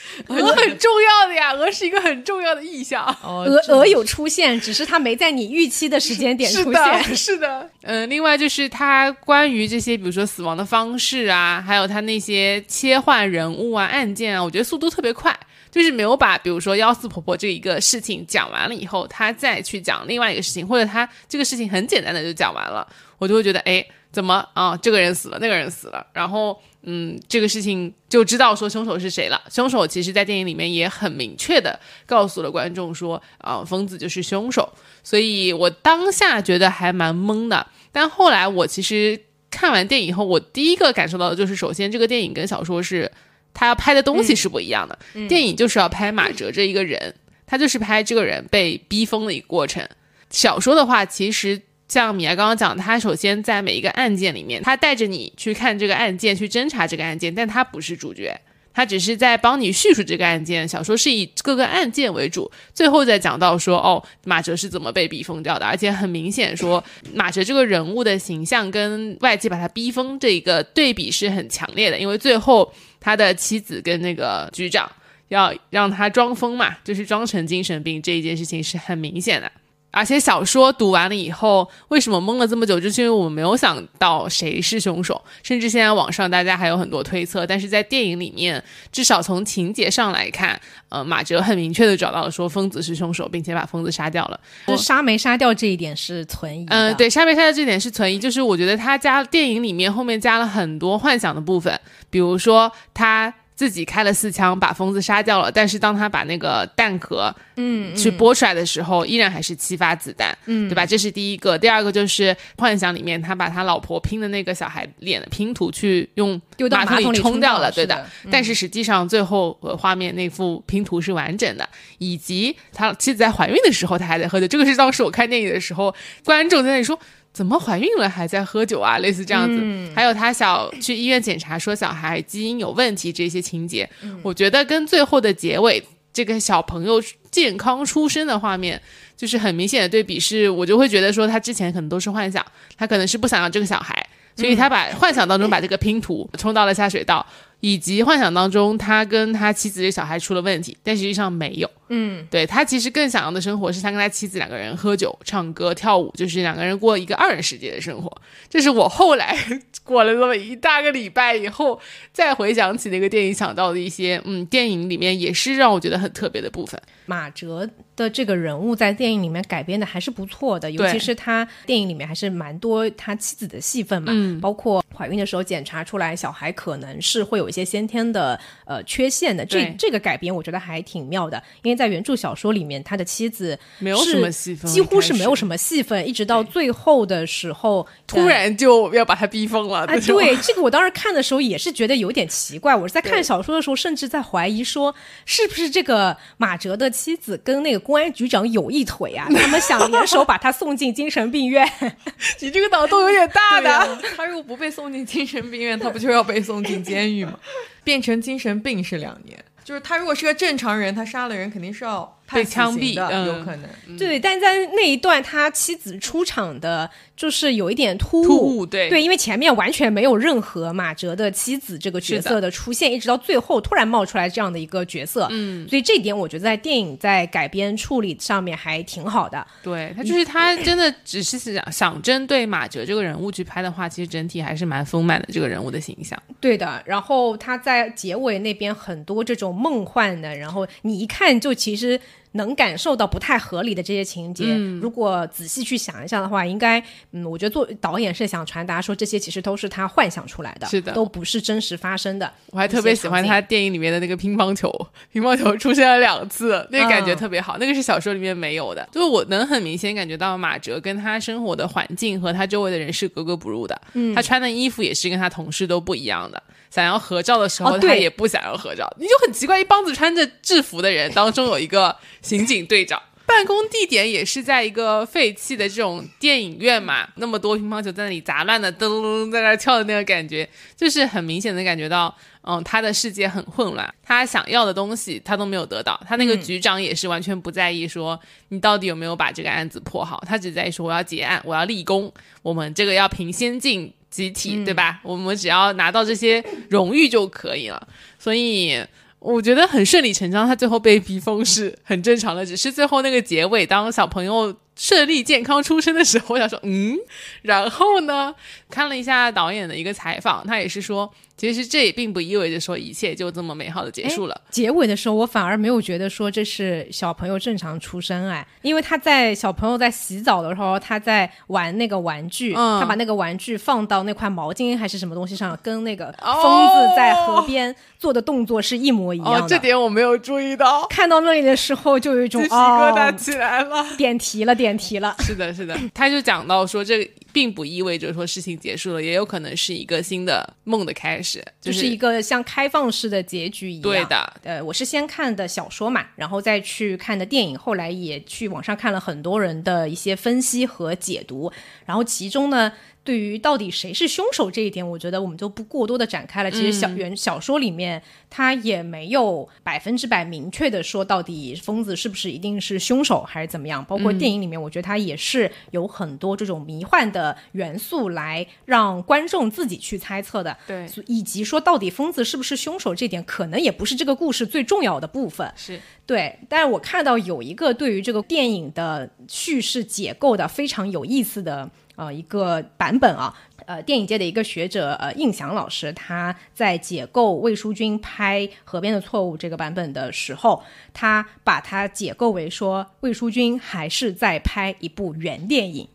鹅很重要的呀，鹅是一个很重要的意象。哦鹅鹅有出现，只是它没在你预期的时间点出是的，现。是的。嗯，另外就是它关于这些，比如说死亡的方式啊，还有它那些切换人物啊、案件啊，我觉得速度特别快。就是没有把，比如说幺四婆婆这一个事情讲完了以后，他再去讲另外一个事情，或者他这个事情很简单的就讲完了，我就会觉得，哎，怎么啊，这个人死了，那个人死了，然后嗯，这个事情就知道说凶手是谁了。凶手其实在电影里面也很明确的告诉了观众说，啊，疯子就是凶手。所以我当下觉得还蛮懵的，但后来我其实看完电影以后，我第一个感受到的就是，首先这个电影跟小说是。他要拍的东西是不一样的，电影就是要拍马哲这一个人，他就是拍这个人被逼疯的一个过程。小说的话，其实像米娅刚刚讲，他首先在每一个案件里面，他带着你去看这个案件，去侦查这个案件，但他不是主角，他只是在帮你叙述这个案件。小说是以各个案件为主，最后再讲到说，哦，马哲是怎么被逼疯掉的，而且很明显说，马哲这个人物的形象跟外界把他逼疯这一个对比是很强烈的，因为最后。他的妻子跟那个局长要让他装疯嘛，就是装成精神病这一件事情是很明显的。而且小说读完了以后，为什么懵了这么久？就是因为我们没有想到谁是凶手，甚至现在网上大家还有很多推测。但是在电影里面，至少从情节上来看，呃，马哲很明确的找到了说疯子是凶手，并且把疯子杀掉了。就杀没杀掉这一点是存疑的。嗯，对，杀没杀掉这点是存疑。就是我觉得他加电影里面后面加了很多幻想的部分，比如说他。自己开了四枪把疯子杀掉了，但是当他把那个弹壳嗯去拨出来的时候，依然还是七发子弹，嗯，对吧？这是第一个。第二个就是幻想里面他把他老婆拼的那个小孩脸的拼图去用马桶里冲掉了，对的。但是实际上最后画面那幅拼图是完整的，以及他妻子在怀孕的时候他还在喝酒，这个是当时我看电影的时候观众在那里说。怎么怀孕了还在喝酒啊？类似这样子，还有他小去医院检查说小孩基因有问题这些情节，我觉得跟最后的结尾这个小朋友健康出生的画面，就是很明显的对比。是我就会觉得说他之前可能都是幻想，他可能是不想要这个小孩，所以他把幻想当中把这个拼图冲到了下水道。以及幻想当中，他跟他妻子的小孩出了问题，但实际上没有。嗯，对他其实更想要的生活是他跟他妻子两个人喝酒、唱歌、跳舞，就是两个人过一个二人世界的生活。这是我后来过了这么一大个礼拜以后，再回想起那个电影想到的一些，嗯，电影里面也是让我觉得很特别的部分。马哲的这个人物在电影里面改编的还是不错的，尤其是他电影里面还是蛮多他妻子的戏份嘛，包括怀孕的时候检查出来小孩可能是会有一些先天的呃缺陷的，这这个改编我觉得还挺妙的，因为在原著小说里面他的妻子没有什么戏份，几乎是没有什么戏份，一直到最后的时候突然就要把他逼疯了。哎，对，这个我当时看的时候也是觉得有点奇怪，我是在看小说的时候甚至在怀疑说是不是这个马哲的。妻子跟那个公安局长有一腿啊，他们想联手把他送进精神病院。你这个脑洞有点大的。他如果不被送进精神病院，他不就要被送进监狱吗？变成精神病是两年。就是他如果是个正常人，他杀了人肯定是要被枪毙的，有可能。对，但在那一段他妻子出场的。就是有一点突兀，对对，因为前面完全没有任何马哲的妻子这个角色的出现，一直到最后突然冒出来这样的一个角色，嗯，所以这一点我觉得在电影在改编处理上面还挺好的。对他就是他真的只是想想针对马哲这个人物去拍的话，其实整体还是蛮丰满的这个人物的形象。对的，然后他在结尾那边很多这种梦幻的，然后你一看就其实。能感受到不太合理的这些情节，如果仔细去想一下的话，应该，嗯，我觉得做导演是想传达说这些其实都是他幻想出来的，是的，都不是真实发生的。我还特别喜欢他电影里面的那个乒乓球，乒乓球出现了两次，那个感觉特别好，那个是小说里面没有的，就是我能很明显感觉到马哲跟他生活的环境和他周围的人是格格不入的，嗯，他穿的衣服也是跟他同事都不一样的。想要合照的时候，他也不想要合照，你就很奇怪。一帮子穿着制服的人当中有一个刑警队长，办公地点也是在一个废弃的这种电影院嘛，那么多乒乓球在那里杂乱的噔噔噔在那跳的那个感觉，就是很明显的感觉到，嗯，他的世界很混乱，他想要的东西他都没有得到。他那个局长也是完全不在意说你到底有没有把这个案子破好，他只在意说我要结案，我要立功，我们这个要凭先进。集体对吧？我们只要拿到这些荣誉就可以了。所以我觉得很顺理成章，他最后被逼疯是很正常的，只是最后那个结尾，当小朋友。顺利健康出生的时候，我想说，嗯，然后呢？看了一下导演的一个采访，他也是说，其实这也并不意味着说一切就这么美好的结束了。结尾的时候，我反而没有觉得说这是小朋友正常出生哎，因为他在小朋友在洗澡的时候，他在玩那个玩具，他把那个玩具放到那块毛巾还是什么东西上，跟那个疯子在河边做的动作是一模一样的。这点我没有注意到。看到那里的时候，就有一种鸡皮疙瘩起来了，点题了。点题了，是的，是的，他就讲到说，这并不意味着说事情结束了，也有可能是一个新的梦的开始，就是一个像开放式的结局一样。对的，呃，我是先看的小说嘛，然后再去看的电影，后来也去网上看了很多人的一些分析和解读，然后其中呢。对于到底谁是凶手这一点，我觉得我们就不过多的展开了。其实小原小说里面，他也没有百分之百明确的说到底疯子是不是一定是凶手还是怎么样。包括电影里面，我觉得他也是有很多这种迷幻的元素来让观众自己去猜测的。对，以及说到底疯子是不是凶手这点，可能也不是这个故事最重要的部分。是对，但是我看到有一个对于这个电影的叙事解构的非常有意思的。呃，一个版本啊，呃，电影界的一个学者呃，应翔老师，他在解构魏淑君拍《河边的错误》这个版本的时候，他把它解构为说，魏淑君还是在拍一部原电影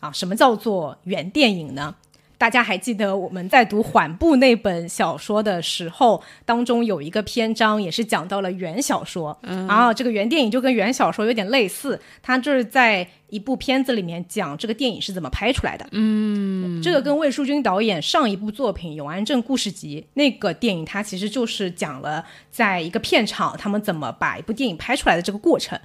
啊。什么叫做原电影呢？大家还记得我们在读缓步那本小说的时候，当中有一个篇章也是讲到了原小说，然后这个原电影就跟原小说有点类似，它就是在一部片子里面讲这个电影是怎么拍出来的。嗯，这个跟魏淑君导演上一部作品《永安镇故事集》那个电影，它其实就是讲了在一个片场他们怎么把一部电影拍出来的这个过程，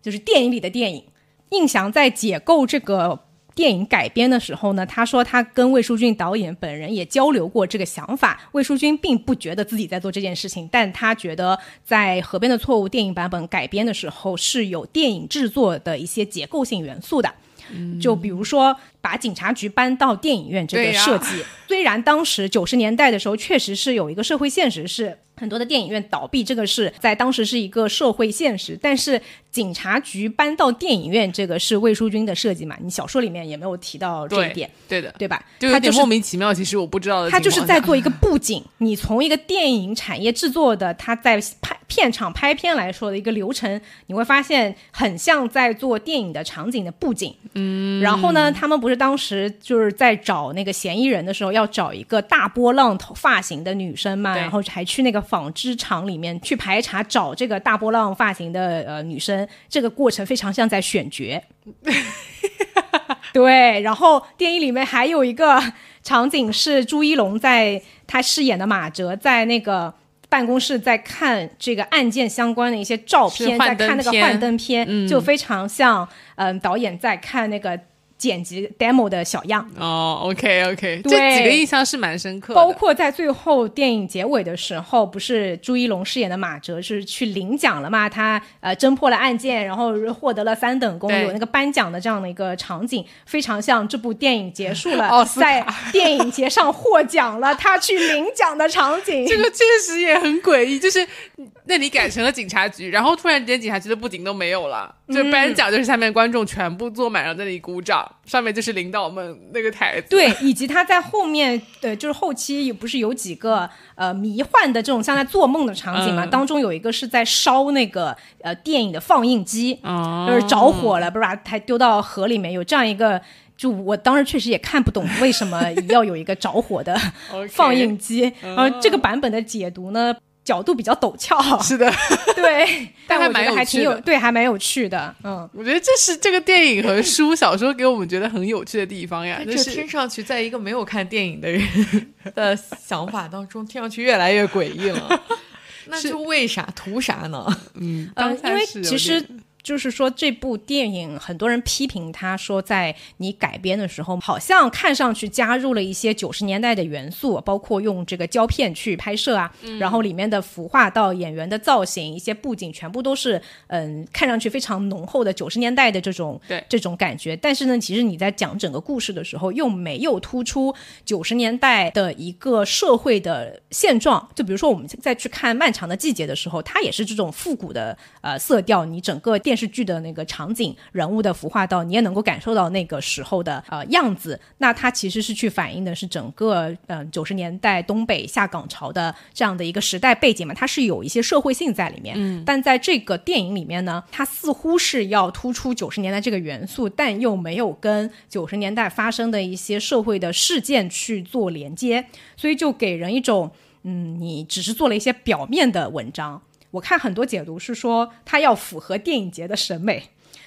就是电影里的电影。印象在解构这个。电影改编的时候呢，他说他跟魏淑君导演本人也交流过这个想法。魏淑君并不觉得自己在做这件事情，但他觉得在《河边的错误》电影版本改编的时候是有电影制作的一些结构性元素的，就比如说把警察局搬到电影院这个设计。虽然当时九十年代的时候确实是有一个社会现实是。很多的电影院倒闭，这个是在当时是一个社会现实。但是警察局搬到电影院，这个是魏淑君的设计嘛？你小说里面也没有提到这一点，对的，对吧？就有点莫名其妙。其实我不知道的，他就是在做一个 布景。你从一个电影产业制作的，他在拍片场拍片来说的一个流程，你会发现很像在做电影的场景的布景。嗯，然后呢，他们不是当时就是在找那个嫌疑人的时候，要找一个大波浪头发型的女生嘛？然后还去那个。纺织厂里面去排查找这个大波浪发型的呃女生，这个过程非常像在选角。对，然后电影里面还有一个场景是朱一龙在他饰演的马哲在那个办公室在看这个案件相关的一些照片，在看那个幻灯片，就非常像嗯导演在看那个。剪辑 demo 的小样哦，OK OK，这几个印象是蛮深刻的。包括在最后电影结尾的时候，不是朱一龙饰演的马哲是去领奖了嘛？他呃侦破了案件，然后获得了三等功，有那个颁奖的这样的一个场景，非常像这部电影结束了，在电影节上获奖了，他去领奖的场景。这个确实也很诡异，就是那里改成了警察局，然后突然间警察局的布景都没有了，就颁奖就是下面观众全部坐满然后在那里鼓掌。上面就是领导们那个台子，对，以及他在后面，对，就是后期也不是有几个呃迷幻的这种像在做梦的场景嘛？当中有一个是在烧那个呃电影的放映机，就是着火了，不是把它丢到河里面，有这样一个，就我当时确实也看不懂为什么要有一个着火的 放映机，然后这个版本的解读呢？角度比较陡峭，是的，对，但还蛮有趣的，对，还蛮有趣的，嗯，我觉得这是这个电影和书小说给我们觉得很有趣的地方呀。就听上去，在一个没有看电影的人的想法当中，听上去越来越诡异了。那就为啥图啥呢？嗯，因为其实就是说，这部电影很多人批评他说，在你改编的时候，好像看上去加入了一些九十年代的元素，包括用这个胶片去拍摄啊，然后里面的服化到、演员的造型、一些布景，全部都是嗯，看上去非常浓厚的九十年代的这种对这种感觉。但是呢，其实你在讲整个故事的时候，又没有突出九十年代的一个社会的现状。就比如说，我们再去看《漫长的季节》的时候，它也是这种复古的呃色调，你整个电视剧的那个场景、人物的服化道，你也能够感受到那个时候的呃样子。那它其实是去反映的是整个嗯九十年代东北下岗潮的这样的一个时代背景嘛，它是有一些社会性在里面。嗯，但在这个电影里面呢，它似乎是要突出九十年代这个元素，但又没有跟九十年代发生的一些社会的事件去做连接，所以就给人一种嗯，你只是做了一些表面的文章。我看很多解读是说，它要符合电影节的审美，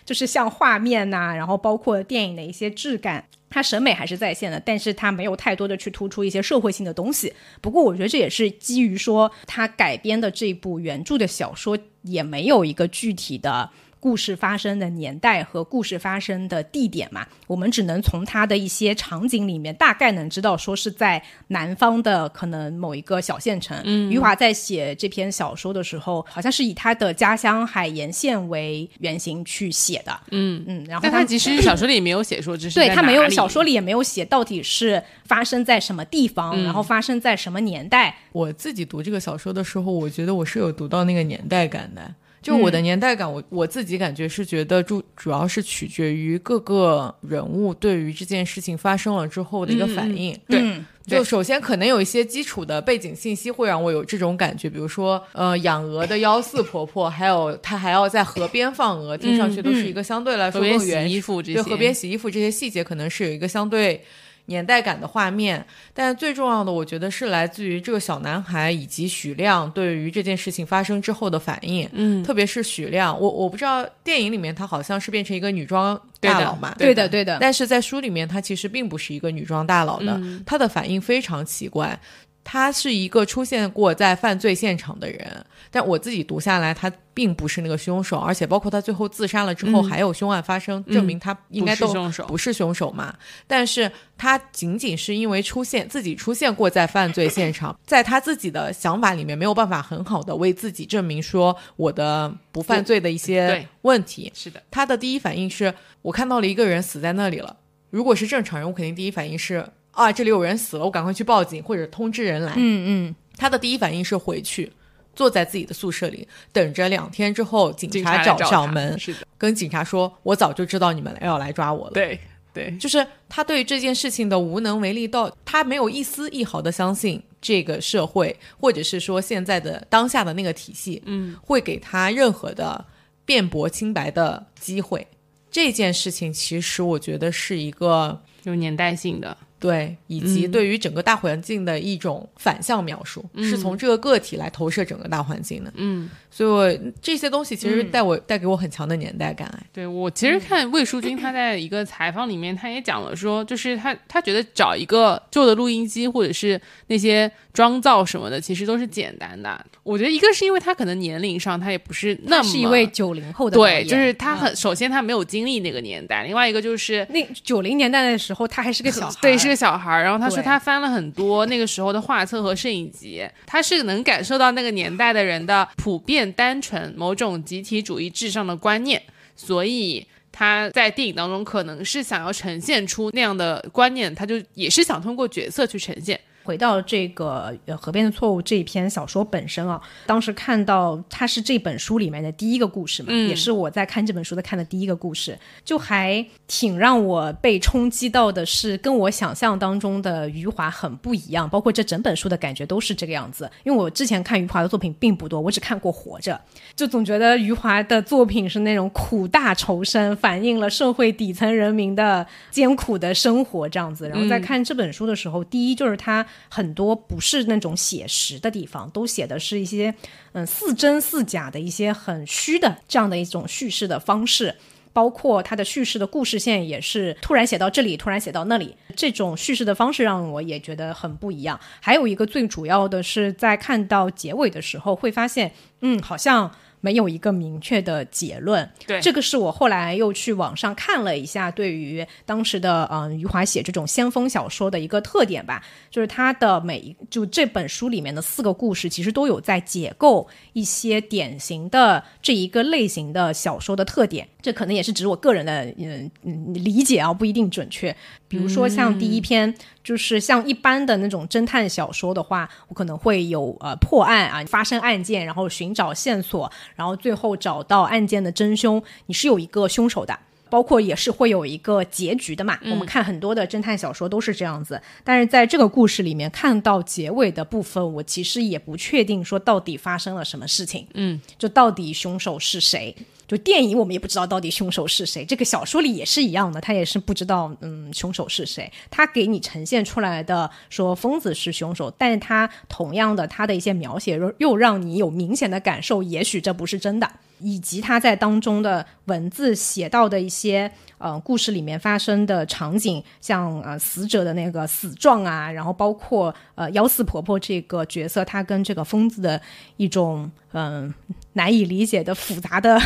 就是像画面呐、然后包括电影的一些质感，它审美还是在线的，但是它没有太多的去突出一些社会性的东西。不过我觉得这也是基于说，它改编的这部原著的小说也没有一个具体的。故事发生的年代和故事发生的地点嘛，我们只能从它的一些场景里面大概能知道，说是在南方的可能某一个小县城。嗯，余华在写这篇小说的时候，好像是以他的家乡海盐县为原型去写的。嗯嗯，然后他他其实小说里没有写说这是对他没有小说里也没有写到底是发生在什么地方，嗯然后发生在什么年代。我自己读这个小说的时候，我觉得我是有读到那个年代感的。就我的年代感，我我自己感觉是觉得主主要是取决于各个人物对于这件事情发生了之后的一个反应。对嗯就首先可能有一些基础的背景信息会让我有这种感觉，比如说呃养鹅的幺四婆婆，还有她还要在河边放鹅，听上去都是一个相对来说河边洗更原衣服这些，对河边洗衣服这些细节，可能是有一个相对年代感的画面。但最重要的，我觉得是来自于这个小男孩以及许亮对于这件事情发生之后的反应。嗯，特别是许亮，我我不知道电影里面他好像是变成一个女装大佬嘛，对的，对的。但是在书里面，他其实并不是一个女装大佬的，嗯他的反应非常奇怪。他是一个出现过在犯罪现场的人，但我自己读下来，他并不是那个凶手，而且包括他最后自杀了之后，嗯。还有凶案发生，嗯证明他应该都不是凶手。不是凶手嘛。但是他仅仅是因为出现自己出现过在犯罪现场，在他自己的想法里面没有办法很好的为自己证明说我的不犯罪的一些问题，是的，他的第一反应是我看到了一个人死在那里了。如果是正常人，我肯定第一反应是啊，这里有人死了，我赶快去报警或者通知人来。嗯嗯，他的第一反应是回去，坐在自己的宿舍里，等着两天之后警警察找上门，是的，跟警察说：“我早就知道你们要来抓我了。”对对，就是他对于这件事情的无能为力到，他没有一丝一毫的相信这个社会，或者是说现在的当下的那个体系，嗯，会给他任何的辩驳清白的机会。这件事情其实我觉得是一个有年代性的，对，以及嗯对于整个大环境的一种反向描述，是从这个个体来投射整个大环境的。嗯，所以我这些东西其实带我、带给我很强的年代感。哎，对我其实看魏淑君，她在一个采访里面，她也讲了说，就是她她觉得找一个旧的录音机或者是那些妆造什么的，其实都是简单的。我觉得一个是因为她可能年龄上她也不是那么是一位九零后的对，就是她嗯很、首先她没有经历那个年代，另外一个就是那九零年代的时候，他还是个小 孩儿，对，是个小孩儿。然后他说他翻了很多那个时候的画册和摄影集，他是能感受到那个年代的人的普遍单纯、某种集体主义至上的观念，所以。他在电影当中可能是想要呈现出那样的观念，他就也是想通过角色去呈现。回到这个呃《河边的错误》这一篇小说本身啊，当时看到它是这本书里面的第一个故事嘛，嗯也是我在看这本书的看的第一个故事，就还挺让我被冲击到的是，跟我想象当中的余华很不一样，包括这整本书的感觉都是这个样子。因为我之前看余华的作品并不多，我只看过《活着》，就总觉得余华的作品是那种苦大仇深，反映了社会底层人民的艰苦的生活这样子。然后在看这本书的时候，第一就是它很多不是那种写实的地方，都写的是一些嗯似真似假的一些很虚的这样的一种叙事的方式。包括它的叙事的故事线也是突然写到这里，突然写到那里，这种叙事的方式让我也觉得很不一样。还有一个最主要的是，在看到结尾的时候，会发现，嗯，好像没有一个明确的结论。对这个是我后来又去网上看了一下，对于当时的嗯、呃余华写这种先锋小说的一个特点吧，就是他的每一就这本书里面的四个故事，其实都有在解构一些典型的这一个类型的小说的特点。这可能也是指我个人的嗯嗯理解啊，不一定准确。比如说像第一篇，就是像一般的那种侦探小说的话，我可能会有呃破案啊，发生案件，然后寻找线索，然后最后找到案件的真凶，你是有一个凶手的。包括也是会有一个结局的嘛，我们看很多的侦探小说都是这样子，但是在这个故事里面看到结尾的部分，我其实也不确定说到底发生了什么事情，嗯，就到底凶手是谁。就电影我们也不知道到底凶手是谁，这个小说里也是一样的，他也是不知道嗯凶手是谁。他给你呈现出来的说疯子是凶手，但是他同样的他的一些描写又又让你有明显的感受，也许这不是真的，以及他在当中的文字写到的一些呃故事里面发生的场景，像呃死者的那个死状啊，然后包括呃幺四婆婆这个角色，她跟这个疯子的一种嗯、难以理解的复杂的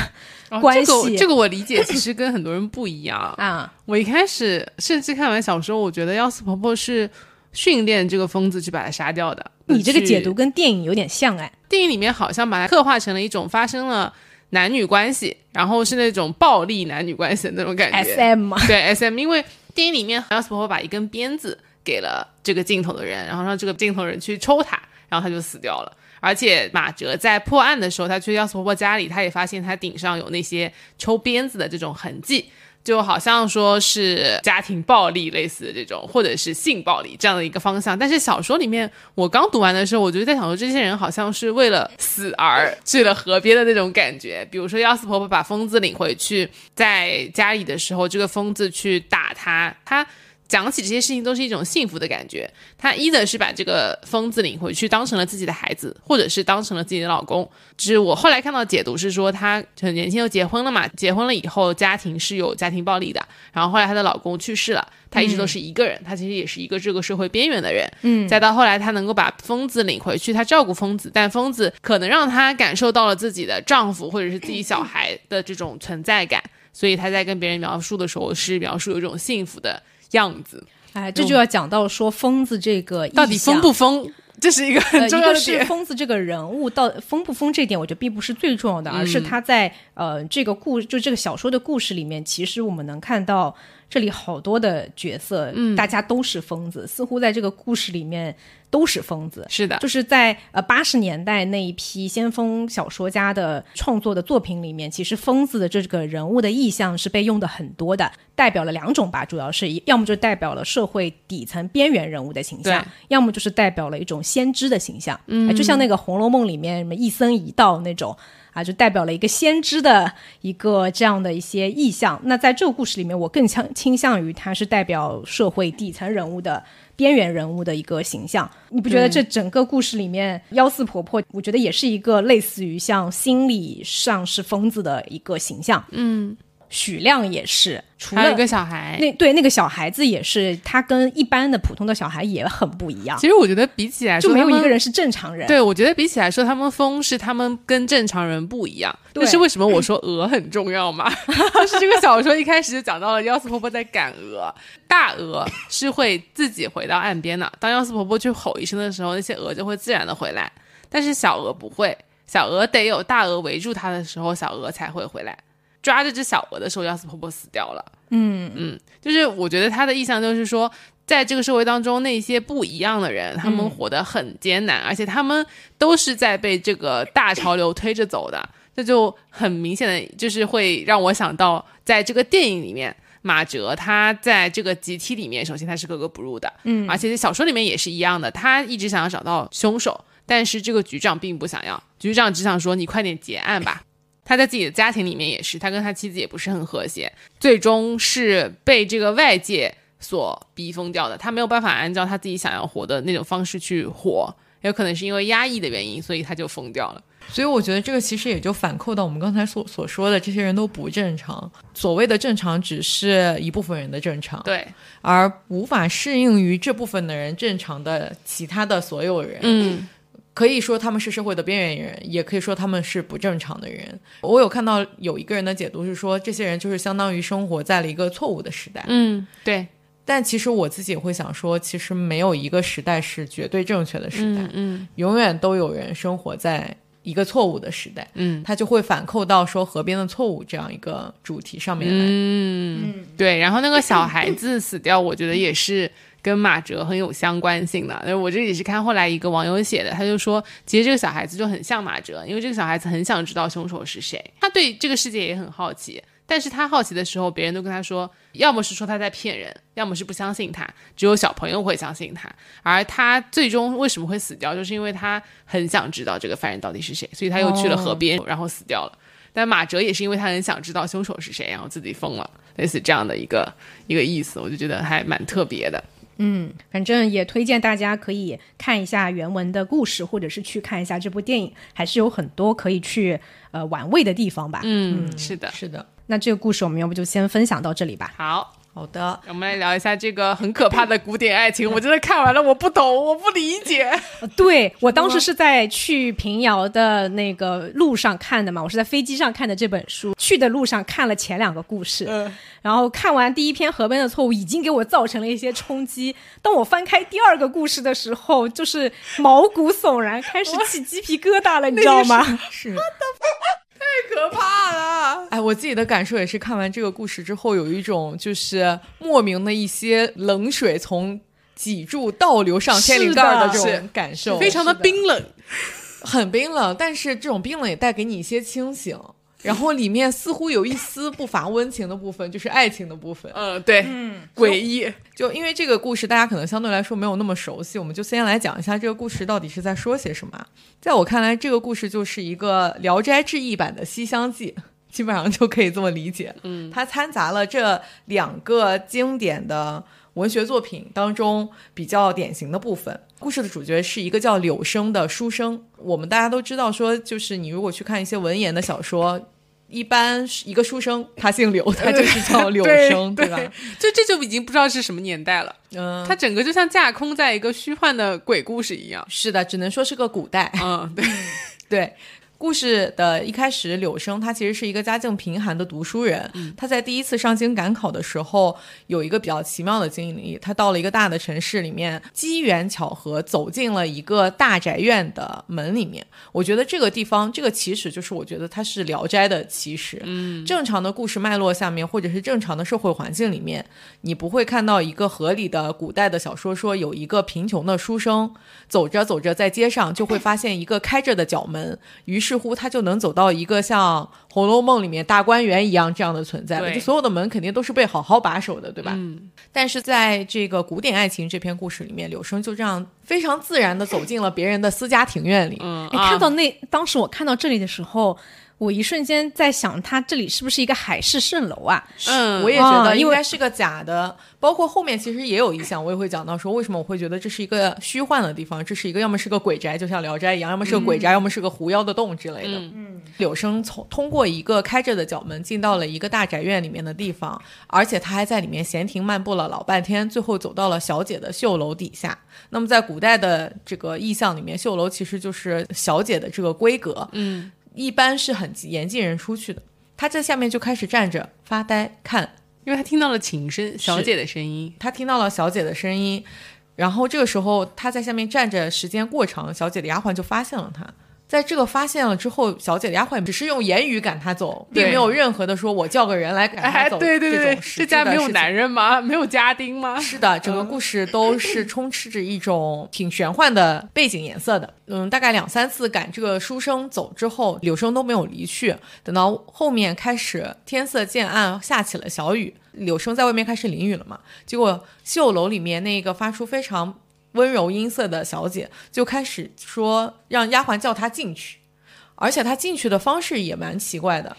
哦关系这个我这个我理解，其实跟很多人不一样。啊。我一开始甚至看完小说，我觉得幺四婆婆是训练这个疯子去把他杀掉的。你这个解读跟电影有点像哎，电影里面好像把它刻画成了一种发生了男女关系，然后是那种暴力男女关系的那种感觉。S M 嘛，对 S M，因为电影里面姚斯婆婆把一根鞭子给了这个镜头的人，然后让这个镜头人去抽他，然后他就死掉了。而且马哲在破案的时候，他去要斯婆婆家里，他也发现他顶上有那些抽鞭子的这种痕迹。就好像说是家庭暴力类似的这种，或者是性暴力这样的一个方向。但是小说里面，我刚读完的时候，我就在想说，这些人好像是为了死而去了河边的那种感觉。比如说，幺四婆婆把疯子领回去，在家里的时候，这个疯子去打他，他。讲起这些事情都是一种幸福的感觉。她一的是把这个疯子领回去当成了自己的孩子，或者是当成了自己的老公。就是我后来看到解读是说，她很年轻就结婚了嘛，结婚了以后家庭是有家庭暴力的。然后后来她的老公去世了，她一直都是一个人，她其实也是一个这个社会边缘的人。嗯，再到后来她能够把疯子领回去，她照顾疯子，但疯子可能让她感受到了自己的丈夫或者是自己小孩的这种存在感，所以她在跟别人描述的时候是描述有一种幸福的样子。哎，这就要讲到说疯子这个到底疯不疯，这是一个很呃，重一个是要的。疯子这个人物到疯不疯这点，我觉得并不是最重要的，而是他在呃这个故就这个小说的故事里面，其实我们能看到这里好多的角色，嗯，大家都是疯子，似乎在这个故事里面都是疯子。是的，就是在呃八十年代那一批先锋小说家的创作的作品里面，其实疯子的这个人物的意象是被用的很多的，代表了两种吧，主要是要么就代表了社会底层边缘人物的形象，要么就是代表了一种先知的形象，嗯、就像那个《红楼梦》里面什么一僧一道那种。啊，就代表了一个先知的一个这样的一些意象。那在这个故事里面，我更倾倾向于它是代表社会底层人物的边缘人物的一个形象。你不觉得这整个故事里面，幺四婆婆，我觉得也是一个类似于像心理上是疯子的一个形象。嗯，许亮也是，除了还有一个小孩。那对那个小孩子也是，他跟一般的普通的小孩也很不一样，其实我觉得比起来说，就没有一个人是正常人。对，我觉得比起来说，他们疯是他们跟正常人不一样。对这是为什么我说鹅很重要嘛？就是这个小说一开始就讲到了幺四婆婆在赶鹅，大鹅是会自己回到岸边的。当幺四婆婆去吼一声的时候，那些鹅就会自然的回来。但是小鹅不会，小鹅得有大鹅围住它的时候，小鹅才会回来。抓这只小鹅的时候，幺四婆婆死掉了。嗯嗯，就是我觉得他的意向就是说，在这个社会当中，那些不一样的人，他们活得很艰难，而且他们都是在被这个大潮流推着走的。这就很明显的，就是会让我想到，在这个电影里面，马哲他在这个集体里面，首先他是格格不入的，嗯，而且在小说里面也是一样的，他一直想要找到凶手，但是这个局长并不想要，局长只想说你快点结案吧。他在自己的家庭里面也是，他跟他妻子也不是很和谐，最终是被这个外界所逼疯掉的。他没有办法按照他自己想要活的那种方式去活，有可能是因为压抑的原因，所以他就疯掉了。所以我觉得这个其实也就反扣到我们刚才所所说的，这些人都不正常。所谓的正常，只是一部分人的正常，对，而无法适应于这部分的人正常的其他的所有人。嗯，可以说他们是社会的边缘人，也可以说他们是不正常的人。我有看到有一个人的解读是说，这些人就是相当于生活在了一个错误的时代。嗯，对，但其实我自己也会想说，其实没有一个时代是绝对正确的时代，嗯嗯永远都有人生活在一个错误的时代。嗯他就会反扣到说河边的错误这样一个主题上面来。嗯，对。然后那个小孩子死掉，我觉得也是。跟马哲很有相关性的，我这里是看后来一个网友写的，他就说，其实这个小孩子就很像马哲，因为这个小孩子很想知道凶手是谁，他对这个世界也很好奇，但是他好奇的时候，别人都跟他说，要么是说他在骗人，要么是不相信他，只有小朋友会相信他，而他最终为什么会死掉，就是因为他很想知道这个犯人到底是谁，所以他又去了河边，然后死掉了。但马哲也是因为他很想知道凶手是谁，然后自己疯了，类似这样的一个一个意思，我就觉得还蛮特别的。嗯，反正也推荐大家可以看一下原文的故事，或者是去看一下这部电影，还是有很多可以去呃玩味的地方吧。嗯，是的，是的。那这个故事我们要不就先分享到这里吧。好。好的，我们来聊一下这个很可怕的古典爱情。我真的看完了，我不懂，我不理解。对我当时是在去平遥的那个路上看的嘛，我是在飞机上看的这本书。去的路上看了前两个故事，嗯然后看完第一篇《河边的错误》，已经给我造成了一些冲击。当我翻开第二个故事的时候，就是毛骨悚然，开始起鸡皮疙瘩了，你知道吗？是。太可怕了！哎，我自己的感受也是，看完这个故事之后，有一种就是莫名的一些冷水从脊柱倒流上天灵盖的这种感受，非常的冰冷，很冰冷。但是这种冰冷也带给你一些清醒。然后里面似乎有一丝不乏温情的部分，就是爱情的部分。嗯，对，嗯，诡异。就因为这个故事，大家可能相对来说没有那么熟悉，我们就先来讲一下这个故事到底是在说些什么。在我看来，这个故事就是一个《聊斋志异》版的《西厢记》，基本上就可以这么理解。嗯，它掺杂了这两个经典的文学作品当中比较典型的部分。故事的主角是一个叫柳生的书生。我们大家都知道，说就是你如果去看一些文言的小说。一般一个书生，他姓柳，他就是叫柳 生，对吧？就这就已经不知道是什么年代了。嗯，他整个就像架空在一个虚幻的鬼故事一样。是的，只能说是个古代。嗯，对 对。故事的一开始，柳生他其实是一个家境贫寒的读书人。他在第一次上京赶考的时候，有一个比较奇妙的经历。他到了一个大的城市里面，机缘巧合走进了一个大宅院的门里面。我觉得这个地方，这个起始就是我觉得它是《聊斋》的起始。嗯，正常的故事脉络下面，或者是正常的社会环境里面，你不会看到一个合理的古代的小说说有一个贫穷的书生走着走着在街上就会发现一个开着的角门，于是。似乎他就能走到一个像《红楼梦》里面大观园一样这样的存在了，就所有的门肯定都是被好好把守的，对吧？嗯。但是在这个古典爱情这篇故事里面，柳生就这样非常自然的走进了别人的私家庭院里。嗯，哎，看到那当时我看到这里的时候。我一瞬间在想，它这里是不是一个海市蜃楼啊？嗯，我也觉得应该是个假的。包括后面其实也有一项，我也会讲到说，为什么我会觉得这是一个虚幻的地方？这是一个要么是个鬼宅，就像《聊斋》一样，要么是个鬼宅，要么是个狐妖的洞之类的。嗯，柳生从通过一个开着的角门进到了一个大宅院里面的地方，而且他还在里面闲庭漫步了老半天，最后走到了小姐的绣楼底下。那么在古代的这个意象里面，绣楼其实就是小姐的这个闺阁。嗯。一般是很严禁人出去的。他在下面就开始站着发呆看，因为他听到了琴声，小姐的声音。他听到了小姐的声音，然后这个时候他在下面站着，时间过长，小姐的丫鬟就发现了他。在这个发现了之后，小姐的丫鬟只是用言语赶他走，并没有任何的说“我叫个人来赶他走”对对对，这家没有男人吗？没有家丁吗？是的，整个故事都是充斥着一种挺玄幻的背景颜色的。嗯，大概两三次赶这个书生走之后，柳生都没有离去。等到后面开始天色渐暗，下起了小雨，柳生在外面开始淋雨了嘛。结果绣楼里面那个发出非常。温柔音色的小姐就开始说，让丫鬟叫她进去，而且她进去的方式也蛮奇怪的，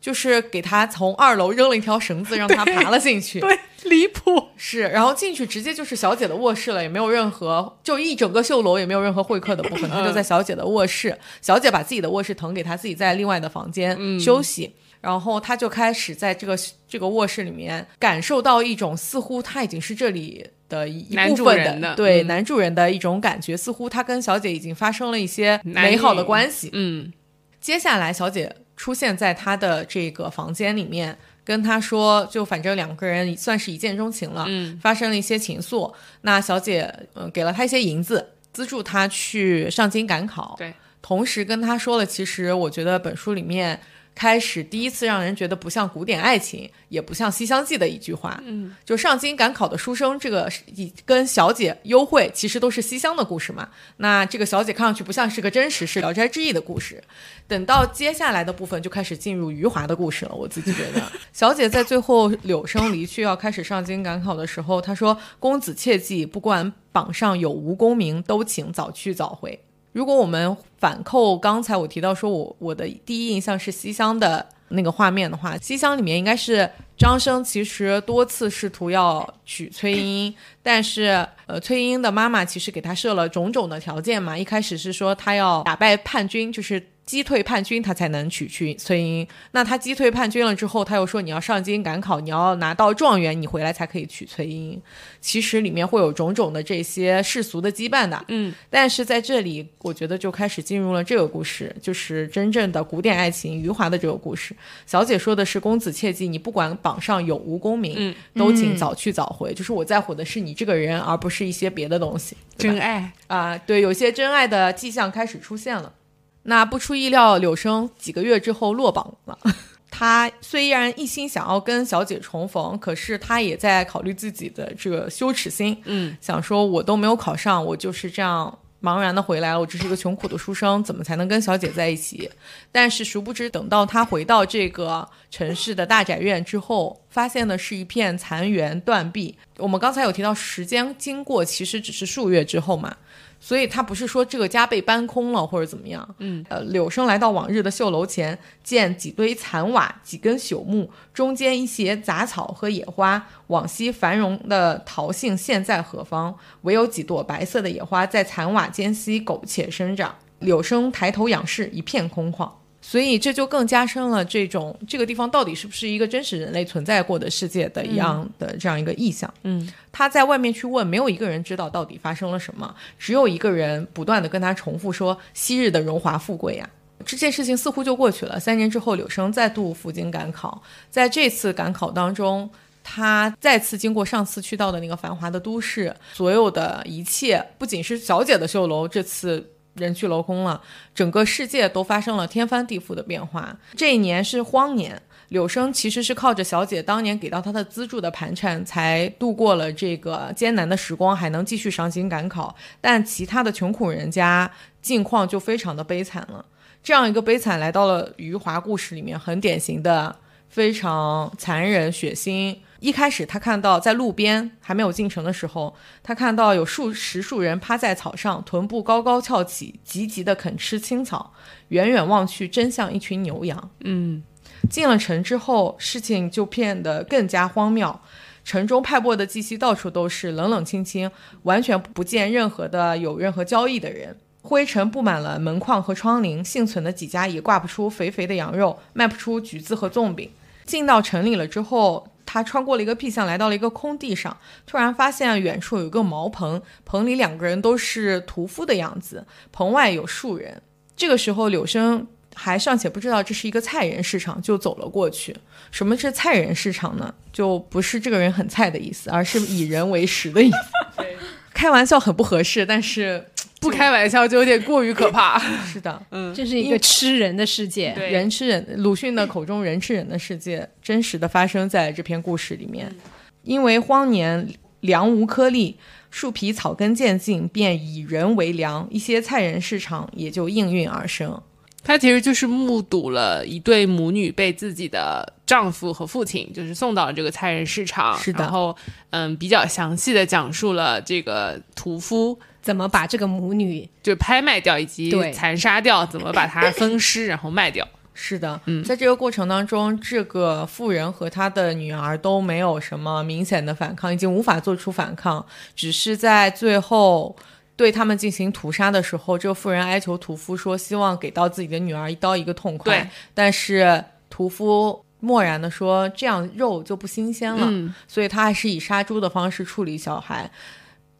就是给她从二楼扔了一条绳子，让她爬了进去。对，离谱是。然后进去直接就是小姐的卧室了，也没有任何，就一整个绣楼也没有任何会客的部分，她就在小姐的卧室。小姐把自己的卧室腾给她自己在另外的房间休息，然后她就开始在这个这个卧室里面感受到一种似乎她已经是这里。的一部分人的对、嗯男主人的一种感觉，似乎他跟小姐已经发生了一些美好的关系。嗯接下来，小姐出现在他的这个房间里面，跟他说，就反正两个人算是一见钟情了，嗯发生了一些情愫。那小姐嗯、呃给了他一些银子，资助他去上京赶考，对，同时跟他说了，其实我觉得本书里面。开始第一次让人觉得不像古典爱情，也不像《西厢记》的一句话，嗯，就上京赶考的书生，这个是以跟小姐幽会其实都是西厢的故事嘛。那这个小姐看上去不像是个真实，是《聊斋志异》的故事。等到接下来的部分就开始进入余华的故事了。我自己觉得，小姐在最后柳生离去要开始上京赶考的时候，她说：“公子切记，不管榜上有无功名，都请早去早回。”如果我们反扣刚才我提到说我我的第一印象是西厢的那个画面的话，西厢里面应该是张生其实多次试图要娶崔莺，但是呃崔莺的妈妈其实给他设了种种的条件嘛，一开始是说他要打败叛军，就是。击退叛军，他才能娶去崔莺。那他击退叛军了之后，他又说你要上京赶考，你要拿到状元，你回来才可以娶崔莺。其实里面会有种种的这些世俗的羁绊的，嗯，但是在这里，我觉得就开始进入了这个故事，就是真正的古典爱情余华的这个故事。小姐说的是公子切记，你不管榜上有无功名，嗯都请早去早回。就是我在乎的是你这个人，而不是一些别的东西。真爱，啊、对，有些真爱的迹象开始出现了。那不出意料，柳生几个月之后落榜了。他虽然一心想要跟小姐重逢，可是他也在考虑自己的这个羞耻心，嗯想说我都没有考上，我就是这样茫然的回来了，我只是一个穷苦的书生，怎么才能跟小姐在一起？但是殊不知，等到他回到这个城市的大宅院之后，发现的是一片残垣断壁。我们刚才有提到，时间经过其实只是数月之后嘛。所以他不是说这个家被搬空了或者怎么样，嗯，呃，柳生来到往日的绣楼前，见几堆残瓦、几根朽木，中间一些杂草和野花。往昔繁荣的桃杏现在何方？唯有几朵白色的野花在残瓦间隙苟且生长。柳生抬头仰视，一片空旷。所以这就更加深了这种这个地方到底是不是一个真实人类存在过的世界的一样的这样一个意象。嗯，他在外面去问，没有一个人知道到底发生了什么，只有一个人不断的跟他重复说昔日的荣华富贵呀、这件事情似乎就过去了。三年之后，柳生再度赴京赶考，在这次赶考当中，他再次经过上次去到的那个繁华的都市，所有的一切，不仅是小姐的绣楼，这次人去楼空了，整个世界都发生了天翻地覆的变化。这一年是荒年。柳生其实是靠着小姐当年给到他的资助的盘缠，才度过了这个艰难的时光，还能继续上京赶考。但其他的穷苦人家境况就非常的悲惨了。这样一个悲惨来到了余华故事里面，很典型的非常残忍血腥。一开始他看到在路边还没有进城的时候，他看到有数十数人趴在草上，臀部高高翘起，急急地啃吃青草。远远望去，真像一群牛羊。嗯进了城之后，事情就变得更加荒谬。城中派拨的气息到处都是，冷冷清清，完全不见任何的有任何交易的人。灰尘布满了门框和窗棂，幸存的几家也挂不出肥肥的羊肉，卖不出橘子和粽饼。进到城里了之后，他穿过了一个僻巷，来到了一个空地上，突然发现远处有一个茅棚，棚里两个人都是屠夫的样子，棚外有数人。这个时候，柳生还尚且不知道这是一个菜人市场，就走了过去。什么是菜人市场呢？就不是这个人很菜的意思，而是以人为食的意思。开玩笑很不合适，但是不开玩笑就有点过于可怕。是的，嗯，这是一个吃人的世界。人吃人，鲁迅的口中人吃人的世界，真实的发生在这篇故事里面。因为荒年粮无颗粒，树皮草根渐尽，便以人为粮，一些菜人市场也就应运而生。她其实就是目睹了一对母女被自己的丈夫和父亲就是送到了这个菜人市场，是的然后嗯，比较详细的讲述了这个屠夫怎么把这个母女就拍卖掉以及对。残杀掉，怎么把它分尸然后卖掉。是的，嗯。在这个过程当中，这个妇人和她的女儿都没有什么明显的反抗，已经无法做出反抗，只是在最后对他们进行屠杀的时候，这个妇人哀求屠夫说，希望给到自己的女儿一刀一个痛快。对，但是屠夫漠然的说这样肉就不新鲜了，嗯。所以他还是以杀猪的方式处理小孩。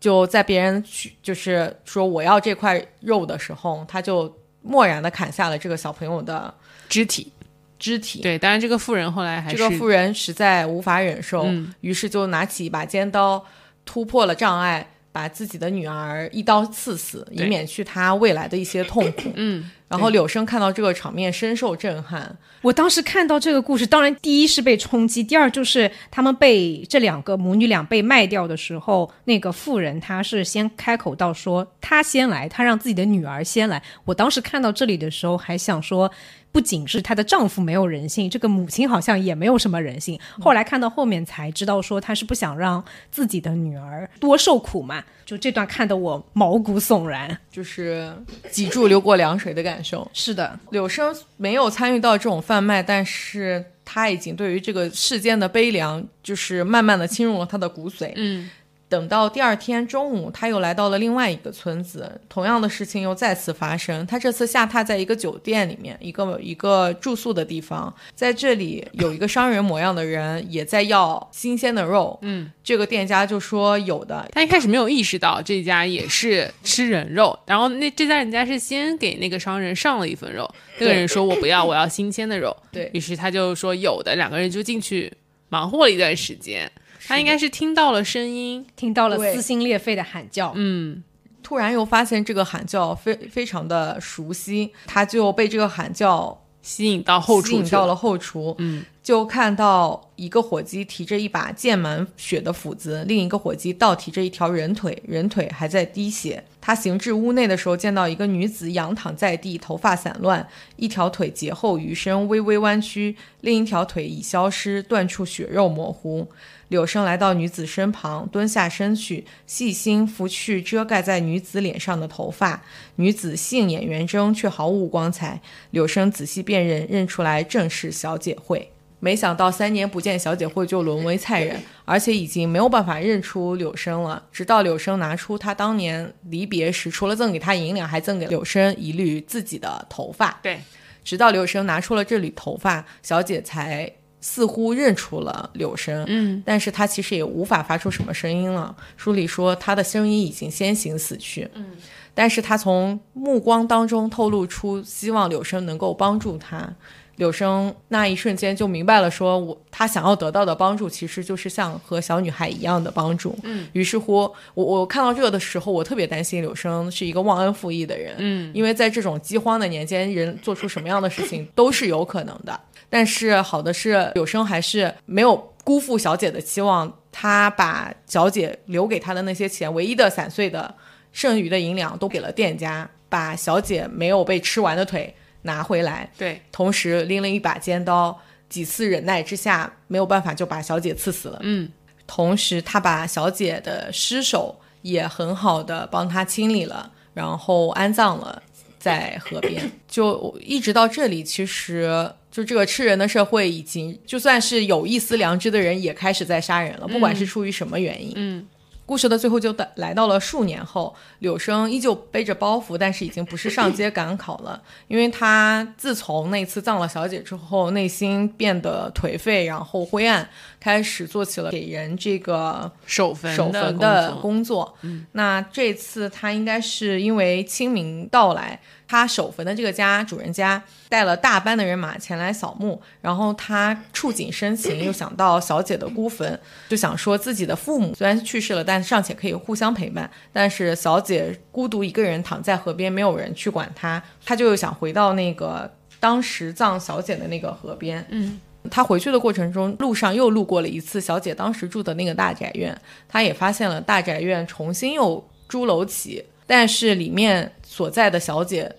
就在别人去就是说我要这块肉的时候，他就漠然的砍下了这个小朋友的肢体肢体。对，当然这个妇人后来还是这个妇人实在无法忍受，嗯于是就拿起一把尖刀，突破了障碍，把自己的女儿一刀刺死，以免去她未来的一些痛苦。嗯，然后柳生看到这个场面，深受震撼。我当时看到这个故事，当然第一是被冲击，第二就是他们被这两个母女俩被卖掉的时候，那个妇人她是先开口到说她先来，她让自己的女儿先来。我当时看到这里的时候，还想说。不仅是她的丈夫没有人性，这个母亲好像也没有什么人性。后来看到后面才知道，说她是不想让自己的女儿多受苦嘛。就这段看得我毛骨悚然。就是脊柱流过凉水的感受。是的，柳生没有参与到这种贩卖，但是他已经对于这个世间的悲凉，就是慢慢的侵入了他的骨髓。嗯，等到第二天中午，他又来到了另外一个村子，同样的事情又再次发生。他这次下榻在一个酒店里面，一个一个住宿的地方，在这里有一个商人模样的人也在要新鲜的肉。嗯，这个店家就说有的，他一开始没有意识到这家也是吃人肉，然后那这家人家是先给那个商人上了一份肉，那个人说我不要，我要新鲜的肉，对于是他就说有的，两个人就进去忙活了一段时间。他应该是听到了声音，听到了撕心裂肺的喊叫。嗯，突然又发现这个喊叫非非常的熟悉，他就被这个喊叫吸引到后厨吸引到了后厨，嗯，就看到一个伙计提着一把溅满血的斧子，另一个伙计倒提着一条人腿，人腿还在滴血。他行至屋内的时候，见到一个女子仰躺在地，头发散乱，一条腿劫后余生，微微弯曲，另一条腿已消失，断处血肉模糊。柳生来到女子身旁，蹲下身去，细心拂去遮盖在女子脸上的头发。女子杏眼圆睁，却毫无光彩。柳生仔细辨认，认出来正是小姐惠。没想到三年不见，小姐惠就沦为菜人，而且已经没有办法认出柳生了。直到柳生拿出他当年离别时，除了赠给他银两，还赠给柳生一缕自己的头发。对，直到柳生拿出了这缕头发，小姐才似乎认出了柳生。嗯，但是他其实也无法发出什么声音了。书里说他的声音已经先行死去。嗯，但是他从目光当中透露出希望柳生能够帮助他。柳生那一瞬间就明白了说，我他想要得到的帮助其实就是像和小女孩一样的帮助。嗯，于是乎，我我看到这个的时候，我特别担心柳生是一个忘恩负义的人。嗯，因为在这种饥荒的年间，人做出什么样的事情都是有可能的。但是好的是，有生还是没有辜负小姐的期望，他把小姐留给他的那些钱，唯一的散碎的剩余的银两都给了店家，把小姐没有被吃完的腿拿回来，对，同时拎了一把尖刀，几次忍耐之下，没有办法就把小姐刺死了。嗯，同时他把小姐的尸首也很好的帮她清理了，然后安葬了在河边。就一直到这里，其实就这个吃人的社会已经，就算是有一丝良知的人，也开始在杀人了，不管是出于什么原因。嗯，故事的最后就到来到了数年后，柳生依旧背着包袱，但是已经不是上街赶考了，因为他自从那次葬了小姐之后，内心变得颓废，然后灰暗，开始做起了给人这个守坟守坟的的工作工作。那这次他应该是因为清明到来，他守坟的这个家主人家带了大班的人马前来扫墓，然后他触景生情，又想到小姐的孤坟，就想说自己的父母虽然去世了，但尚且可以互相陪伴，但是小姐孤独一个人躺在河边，没有人去管她，他就又想回到那个当时葬小姐的那个河边。嗯，他回去的过程中，路上又路过了一次小姐当时住的那个大宅院，他也发现了大宅院重新又朱楼起，但是里面所在的小姐。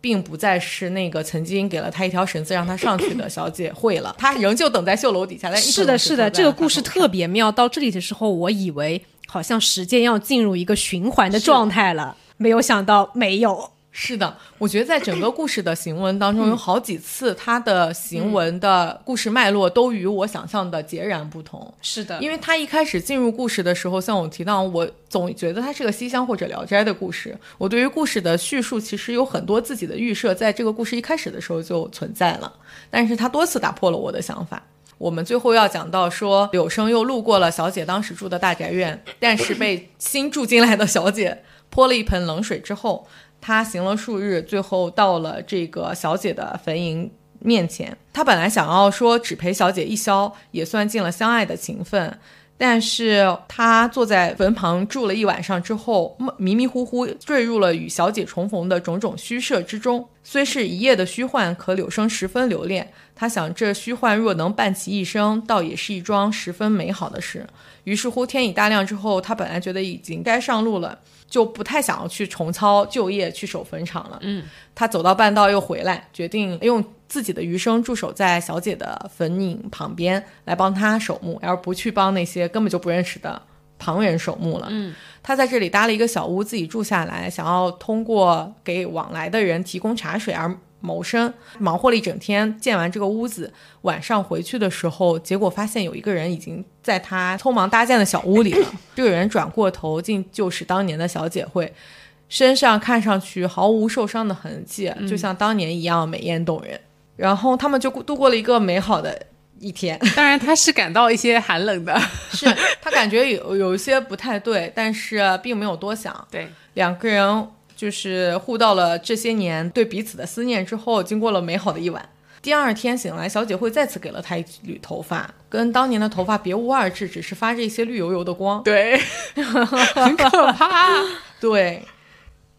并不再是那个曾经给了他一条绳子让他上去的小姐会了，他仍旧等在绣楼底下。但是的，是的，这个故事特。别妙。到这里的时候，我以为好像时间要进入一个循环的状态了，没有想到没有。是的，我觉得在整个故事的行文当中，有好几次它的行文的故事脉络都与我想象的截然不同。是的，因为他一开始进入故事的时候，像我提到，我总觉得它是个西厢或者聊斋的故事。我对于故事的叙述其实有很多自己的预设，在这个故事一开始的时候就存在了，但是他多次打破了我的想法。我们最后要讲到说，柳生又路过了小姐当时住的大宅院，但是被新住进来的小姐泼了一盆冷水之后。他行了数日，最后到了这个小姐的坟茔面前。他本来想要说只陪小姐一宵，也算尽了相爱的情分。但是他坐在坟旁住了一晚上之后，迷迷糊糊坠入了与小姐重逢的种种虚设之中。虽是一夜的虚幻，可柳生十分留恋。他想，这虚幻若能伴其一生，倒也是一桩十分美好的事。于是乎，天已大亮之后，他本来觉得已经该上路了。就不太想要去重操旧业去守坟场了。嗯，他走到半道又回来，决定用自己的余生驻守在小姐的坟茔旁边来帮她守墓，而不去帮那些根本就不认识的旁人守墓了。嗯，他在这里搭了一个小屋，自己住下来，想要通过给往来的人提供茶水而。谋生，忙活了一整天，建完这个屋子，晚上回去的时候，结果发现有一个人已经在他匆忙搭建的小屋里了。这个人转过头，竟就是当年的小姐会，身上看上去毫无受伤的痕迹，就像当年一样美艳动人。然后他们就度过了一个美好的一天。当然，他是感到一些寒冷的，是他感觉有有一些不太对，但是并没有多想。对，两个人。就是互道了这些年对彼此的思念之后，经过了美好的一晚。第二天醒来，小姐会再次给了他一缕头发，跟当年的头发别无二致，只是发着一些绿油油的光。对，很可怕。对。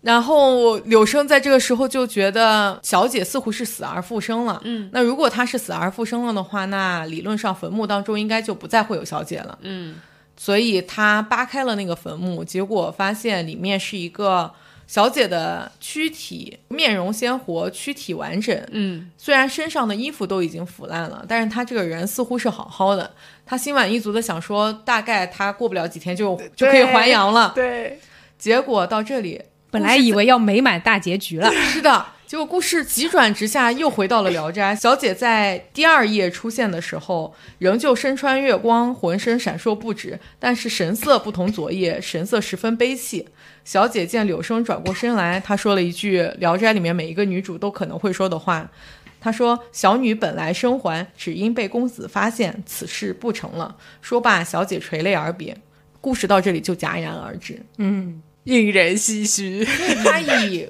然后柳生在这个时候就觉得小姐似乎是死而复生了。嗯。那如果她是死而复生了的话，那理论上坟墓当中应该就不再会有小姐了。嗯。所以他扒开了那个坟墓，结果发现里面是一个。小姐的躯体面容鲜活，躯体完整。嗯，虽然身上的衣服都已经腐烂了，但是她这个人似乎是好好的。她心满意足的想说，大概她过不了几天就就可以还阳了。对，结果到这里，本来以为要美满大结局了。是的，结果故事急转直下，又回到了聊斋。小姐在第二页出现的时候，仍旧身穿月光，浑身闪烁不止，但是神色不同昨夜，神色十分悲戚。小姐见柳生转过身来，她说了一句《聊斋》里面每一个女主都可能会说的话。她说：“小女本来生还，只因被公子发现，此事不成了。”说罢，小姐垂泪而别。故事到这里就戛然而止。嗯，引人唏嘘。他以他以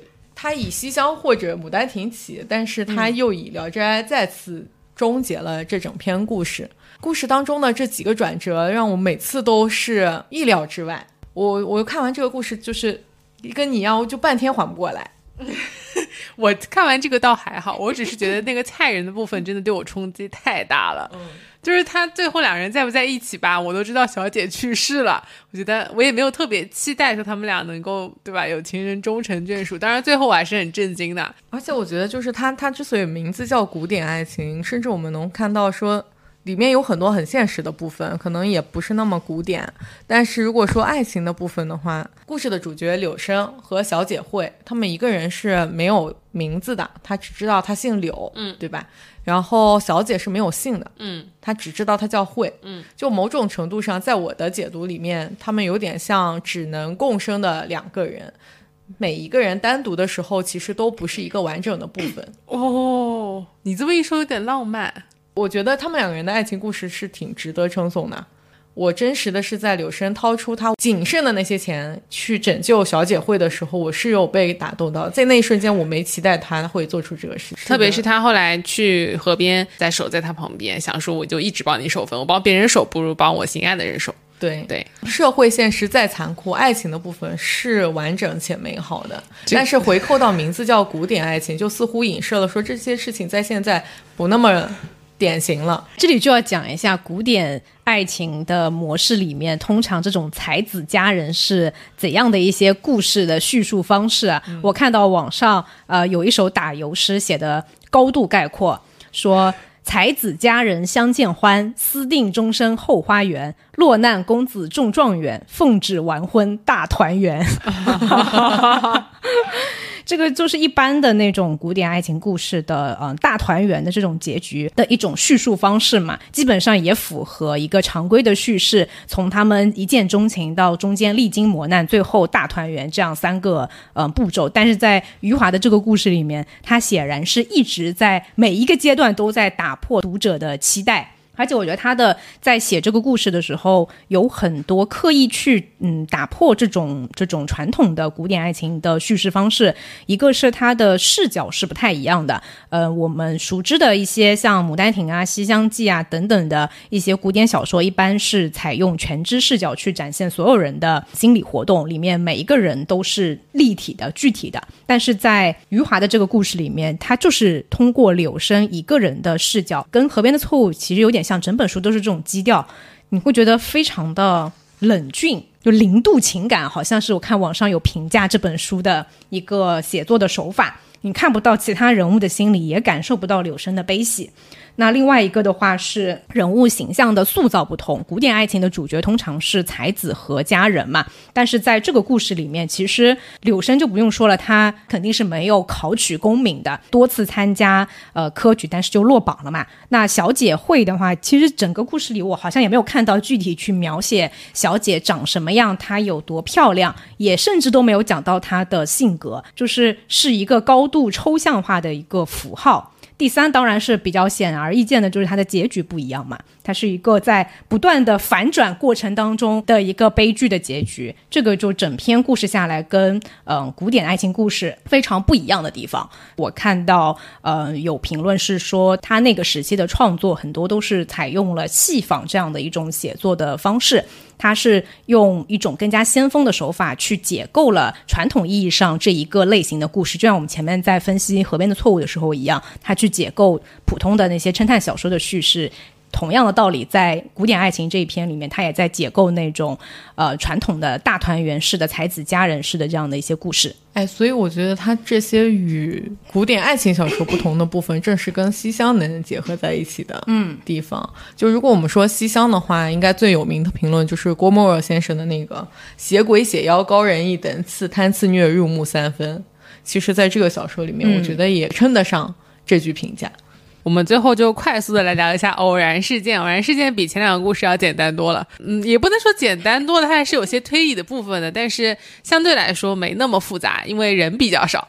西厢或者牡丹亭起，但是他又以聊斋再次终结了这整篇故事。故事当中的这几个转折，让我每次都是意料之外。我我看完这个故事，就是跟你一样，我就半天缓不过来。我看完这个倒还好，我只是觉得那个菜人的部分真的对我冲击太大了。嗯，就是他最后两人在不在一起吧，我都知道小姐去世了。我觉得我也没有特别期待说他们俩能够对吧，有情人终成眷属。当然最后我还是很震惊的。而且我觉得就是他他之所以名字叫古典爱情，甚至我们能看到说。里面有很多很现实的部分，可能也不是那么古典。但是如果说爱情的部分的话，故事的主角柳生和小姐慧，他们一个人是没有名字的，他只知道他姓柳，嗯，对吧？然后小姐是没有姓的，嗯，他只知道他叫慧，嗯，就某种程度上，在我的解读里面，他们有点像只能共生的两个人，每一个人单独的时候，其实都不是一个完整的部分。哦，你这么一说，有点浪漫。我觉得他们两个人的爱情故事是挺值得称颂的。我真实的是在柳生掏出他仅剩的那些钱去拯救小姐会的时候，我是有被打动到。在那一瞬间，我没期待他会做出这个事。特别是他后来去河边，在守在他旁边，想说我就一直帮你守坟，我帮别人守不如帮我心爱的人守。对对，社会现实再残酷，爱情的部分是完整且美好的。但是回扣到名字叫古典爱情，就似乎影射了说这些事情在现在不那么。典型了，这里就要讲一下古典爱情的模式里面，通常这种才子佳人是怎样的一些故事的叙述方式啊？我看到网上呃有一首打油诗写的高度概括，说才子佳人相见欢，私定终身后花园，落难公子中状元，奉旨完婚大团圆。这个就是一般的那种古典爱情故事的，嗯，大团圆的这种结局的一种叙述方式嘛，基本上也符合一个常规的叙事，从他们一见钟情到中间历经磨难，最后大团圆这样三个嗯步骤。但是在余华的这个故事里面，他显然是一直在每一个阶段都在打破读者的期待。而且我觉得他的在写这个故事的时候，有很多刻意去嗯打破这种这种传统的古典爱情的叙事方式。一个是他的视角是不太一样的，呃，我们熟知的一些像《牡丹亭》啊、《西厢记》啊等等的一些古典小说，一般是采用全知视角去展现所有人的心理活动，里面每一个人都是立体的、具体的。但是在余华的这个故事里面，他就是通过柳生一个人的视角，跟《河边的错误》其实有点像。像整本书都是这种基调，你会觉得非常的冷峻，就零度情感，好像是我看网上有评价这本书的一个写作的手法。你看不到其他人物的心理，也感受不到柳生的悲喜。那另外一个的话是人物形象的塑造不同，古典爱情的主角通常是才子和佳人嘛，但是在这个故事里面，其实柳生就不用说了，他肯定是没有考取功名的，多次参加呃科举，但是就落榜了嘛。那小姐会的话，其实整个故事里我好像也没有看到具体去描写小姐长什么样，她有多漂亮，也甚至都没有讲到她的性格，就是是一个高度抽象化的一个符号。第三当然是比较显而易见的，就是它的结局不一样嘛。它是一个在不断的反转过程当中的一个悲剧的结局。这个就整篇故事下来跟嗯古典爱情故事非常不一样的地方。我看到呃有评论是说，他那个时期的创作很多都是采用了戏仿这样的一种写作的方式。他是用一种更加先锋的手法去解构了传统意义上这一个类型的故事，就像我们前面在分析《河边的错误》的时候一样，他去解构普通的那些侦探小说的叙事。同样的道理，在古典爱情这一篇里面，他也在解构那种呃传统的大团圆式的才子佳人式的这样的一些故事。哎，所以我觉得他这些与古典爱情小说不同的部分，正是跟西厢能结合在一起的嗯地方。就如果我们说西厢的话，应该最有名的评论就是郭沫若先生的那个“写鬼写妖高人一等刺，贪刺虐入木三分”。其实，在这个小说里面，我觉得也称得上这句评价。我们最后就快速的来聊一下偶然事件。偶然事件比前两个故事要简单多了，嗯，也不能说简单多了，它还是有些推理的部分的，但是相对来说没那么复杂，因为人比较少。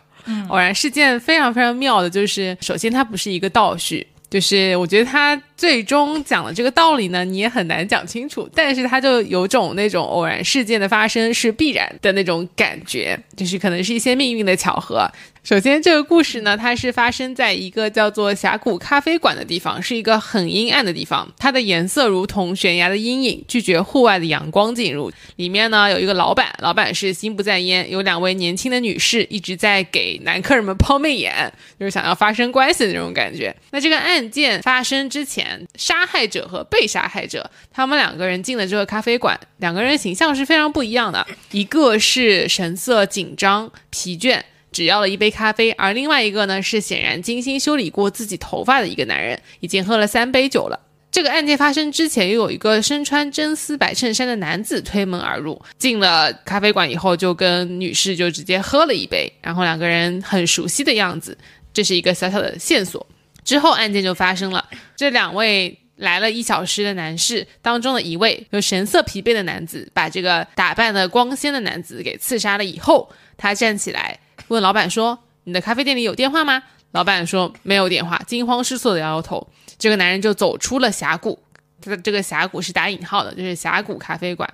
偶然事件非常非常妙的就是，首先它不是一个倒叙，就是我觉得它最终讲的这个道理呢，你也很难讲清楚，但是它就有种那种偶然事件的发生是必然的那种感觉，就是可能是一些命运的巧合。首先，这个故事呢，它是发生在一个叫做峡谷咖啡馆的地方，是一个很阴暗的地方。它的颜色如同悬崖的阴影，拒绝户外的阳光进入。里面呢，有一个老板，老板是心不在焉，有两位年轻的女士一直在给男客人们抛媚眼，就是想要发生关系的那种感觉。那这个案件发生之前，杀害者和被杀害者，他们两个人进了这个咖啡馆，两个人形象是非常不一样的，一个是神色紧张、疲倦。只要了一杯咖啡，而另外一个呢是显然精心修理过自己头发的一个男人，已经喝了三杯酒了。这个案件发生之前，又有一个身穿真丝白衬衫的男子推门而入，进了咖啡馆以后，就跟女士就直接喝了一杯，然后两个人很熟悉的样子，这是一个小小的线索。之后案件就发生了，这两位来了一小时的男士当中的一位，有神色疲惫的男子，把这个打扮的光鲜的男子给刺杀了以后，他站起来。问老板说：“你的咖啡店里有电话吗？”老板说：“没有电话。”惊慌失措的摇摇头。这个男人就走出了峡谷，他的这个峡谷是打引号的，就是峡谷咖啡馆，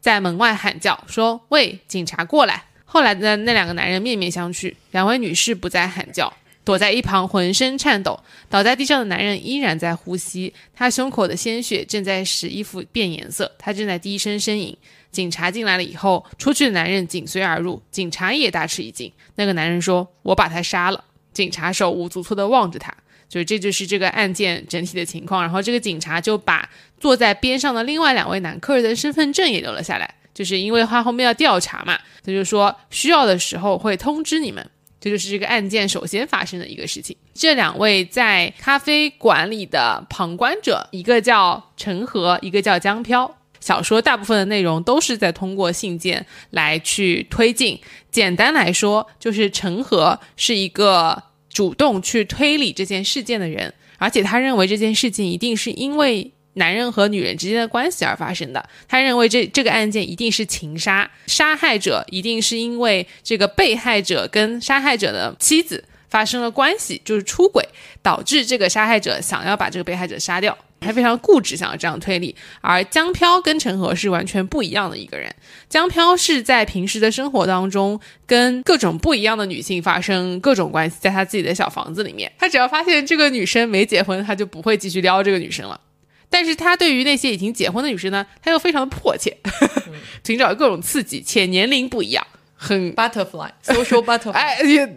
在门外喊叫说：“喂，警察过来！”后来的那两个男人面面相觑，两位女士不再喊叫，躲在一旁浑身颤抖。倒在地上的男人依然在呼吸，他胸口的鲜血正在使衣服变颜色，他正在低声呻吟。警察进来了以后，出去的男人紧随而入，警察也大吃一惊。那个男人说：“我把他杀了。”警察手无足措地望着他，就是这就是这个案件整体的情况。然后这个警察就把坐在边上的另外两位男客人的身份证也留了下来，就是因为他后面要调查嘛，他就说需要的时候会通知你们。这就是这个案件首先发生的一个事情。这两位在咖啡馆里的旁观者，一个叫陈和，一个叫江飘。小说大部分的内容都是在通过信件来去推进。简单来说，就是陈和是一个主动去推理这件事件的人，而且他认为这件事情一定是因为。男人和女人之间的关系而发生的，他认为这这个案件一定是情杀，杀害者一定是因为这个被害者跟杀害者的妻子发生了关系，就是出轨，导致这个杀害者想要把这个被害者杀掉，他非常固执，想要这样推理。而江飘跟陈和是完全不一样的一个人，江飘是在平时的生活当中跟各种不一样的女性发生各种关系，在他自己的小房子里面，他只要发现这个女生没结婚，他就不会继续撩这个女生了。但是他对于那些已经结婚的女生呢，他又非常的迫切，寻找各种刺激，且年龄不一样，很 butterfly social butterfly。哎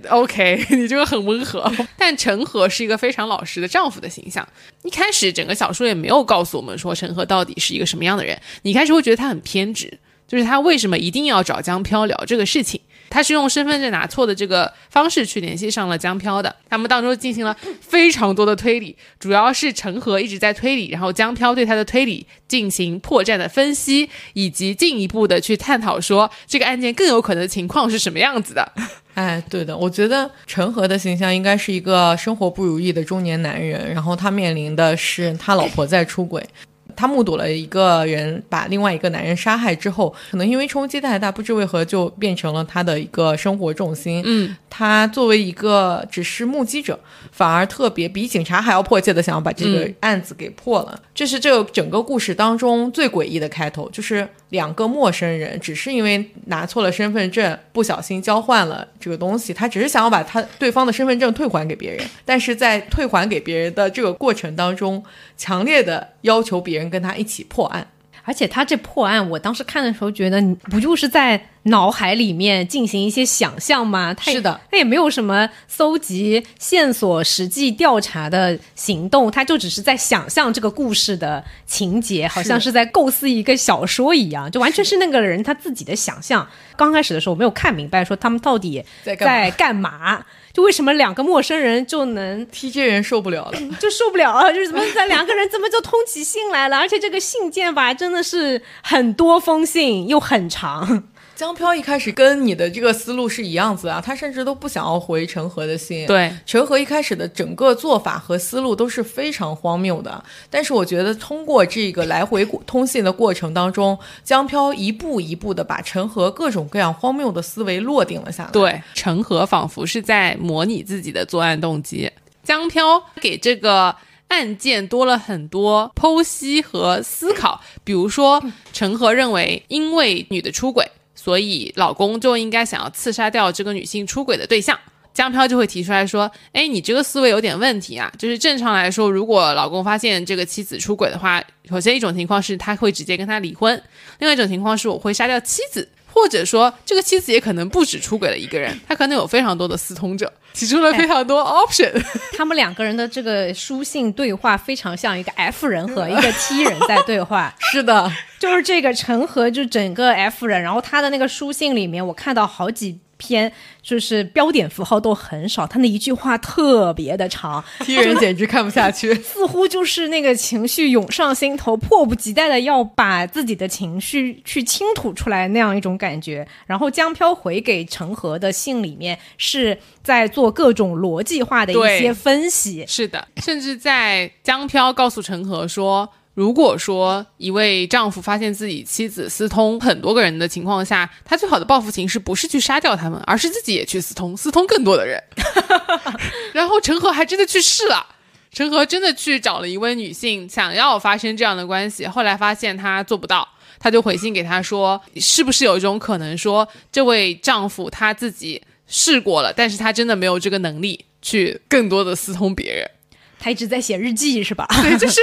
，OK，你这个很温和。但陈赫是一个非常老实的丈夫的形象。一开始整个小说也没有告诉我们说陈赫到底是一个什么样的人，你开始会觉得他很偏执，就是他为什么一定要找江飘聊这个事情。他是用身份证拿错的这个方式去联系上了江飘的，他们当中进行了非常多的推理，主要是陈和一直在推理，然后江飘对他的推理进行破绽的分析，以及进一步的去探讨说这个案件更有可能的情况是什么样子的。哎，对的，我觉得陈和的形象应该是一个生活不如意的中年男人，然后他面临的是他老婆在出轨。他目睹了一个人把另外一个男人杀害之后，可能因为冲击太大，不知为何就变成了他的一个生活重心。嗯，他作为一个只是目击者，反而特别比警察还要迫切的想要把这个案子给破了。这是这个整个故事当中最诡异的开头，就是两个陌生人只是因为拿错了身份证，不小心交换了这个东西，他只是想要把他对方的身份证退还给别人，但是在退还给别人的这个过程当中，强烈的要求别人。跟他一起破案，而且他这破案，我当时看的时候觉得，不就是在脑海里面进行一些想象吗？是的，他也没有什么搜集线索、实际调查的行动，他就只是在想象这个故事的情节，好像是在构思一个小说一样，就完全是那个人他自己的想象。刚开始的时候我没有看明白，说他们到底在干嘛。就为什么两个陌生人就能 TJ 人受不了了，就受不了了，就是怎么在两个人怎么就通起信来了？而且这个信件吧，真的是很多封信又很长。江飘一开始跟你的这个思路是一样子啊，他甚至都不想要回陈和的信。对，陈和一开始的整个做法和思路都是非常荒谬的。但是我觉得通过这个来回通信的过程当中，江飘一步一步的把陈和各种各样荒谬的思维落定了下来。对，陈和仿佛是在模拟自己的作案动机。江飘给这个案件多了很多剖析和思考，比如说陈和认为因为女的出轨。所以老公就应该想要刺杀掉这个女性出轨的对象，江飘就会提出来说：“哎，你这个思维有点问题啊！就是正常来说，如果老公发现这个妻子出轨的话，首先一种情况是他会直接跟他离婚，另外一种情况是我会杀掉妻子，或者说这个妻子也可能不止出轨了一个人，他可能有非常多的私通者，提出了非常多 option。他们两个人的这个书信对话非常像一个 F 人和一个 T 人在对话。是的。”就是这个陈和，就整个 F 人，然后他的那个书信里面，我看到好几篇，就是标点符号都很少，他那一句话特别的长 听人简直看不下去，似乎就是那个情绪涌上心头，迫不及待的要把自己的情绪去倾吐出来那样一种感觉。然后江飘回给陈和的信里面是在做各种逻辑化的一些分析，是的，甚至在江飘告诉陈和说。如果说一位丈夫发现自己妻子私通很多个人的情况下，他最好的报复形式不是去杀掉他们，而是自己也去私通，私通更多的人。然后陈和还真的去试了，陈和真的去找了一位女性，想要发生这样的关系。后来发现他做不到，他就回信给他说：“是不是有一种可能，说这位丈夫他自己试过了，但是他真的没有这个能力去更多的私通别人？他一直在写日记，是吧？对，就是。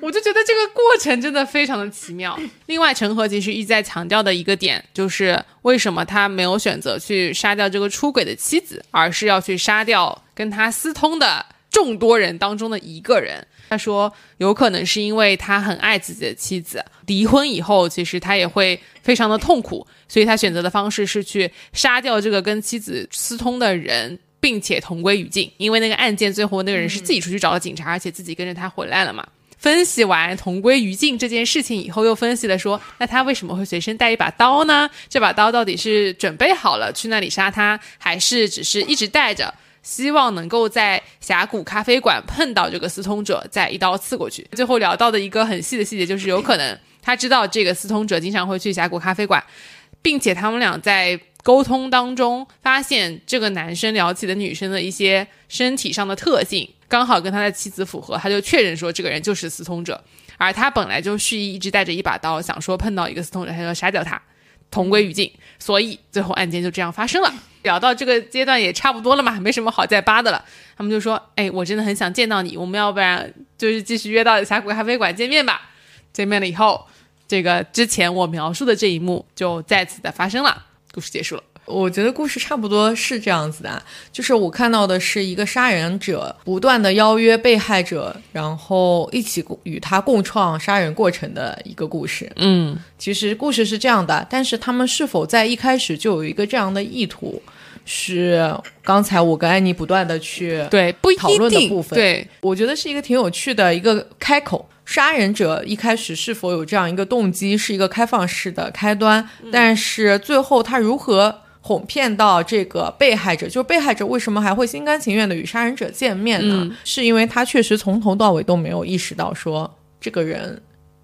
我就觉得这个过程真的非常的奇妙。另外，陈和其实一直在强调的一个点，就是为什么他没有选择去杀掉这个出轨的妻子，而是要去杀掉跟他私通的众多人当中的一个人。他说，有可能是因为他很爱自己的妻子，离婚以后其实他也会非常的痛苦，所以他选择的方式是去杀掉这个跟妻子私通的人，并且同归于尽。因为那个案件最后那个人是自己出去找了警察，而且自己跟着他回来了嘛。分析完同归于尽这件事情以后，又分析了说，那他为什么会随身带一把刀呢？这把刀到底是准备好了去那里杀他，还是只是一直带着，希望能够在峡谷咖啡馆碰到这个私通者，再一刀刺过去？最后聊到的一个很细的细节，就是有可能他知道这个私通者经常会去峡谷咖啡馆，并且他们俩在沟通当中发现这个男生聊起的女生的一些身体上的特性。刚好跟他的妻子符合，他就确认说这个人就是私通者，而他本来就蓄意一直带着一把刀，想说碰到一个私通者，他就要杀掉他，同归于尽。所以最后案件就这样发生了。聊到这个阶段也差不多了嘛，没什么好再扒的了。他们就说：“哎，我真的很想见到你，我们要不然就是继续约到峡谷咖啡馆见面吧。”见面了以后，这个之前我描述的这一幕就再次的发生了。故事结束了。我觉得故事差不多是这样子的，就是我看到的是一个杀人者不断的邀约被害者，然后一起与他共创杀人过程的一个故事。嗯，其实故事是这样的，但是他们是否在一开始就有一个这样的意图，是刚才我跟安妮不断的去对不讨论的部分。对，我觉得是一个挺有趣的一个开口。杀人者一开始是否有这样一个动机，是一个开放式的开端，但是最后他如何？哄骗到这个被害者，就是被害者为什么还会心甘情愿的与杀人者见面呢？是因为他确实从头到尾都没有意识到说这个人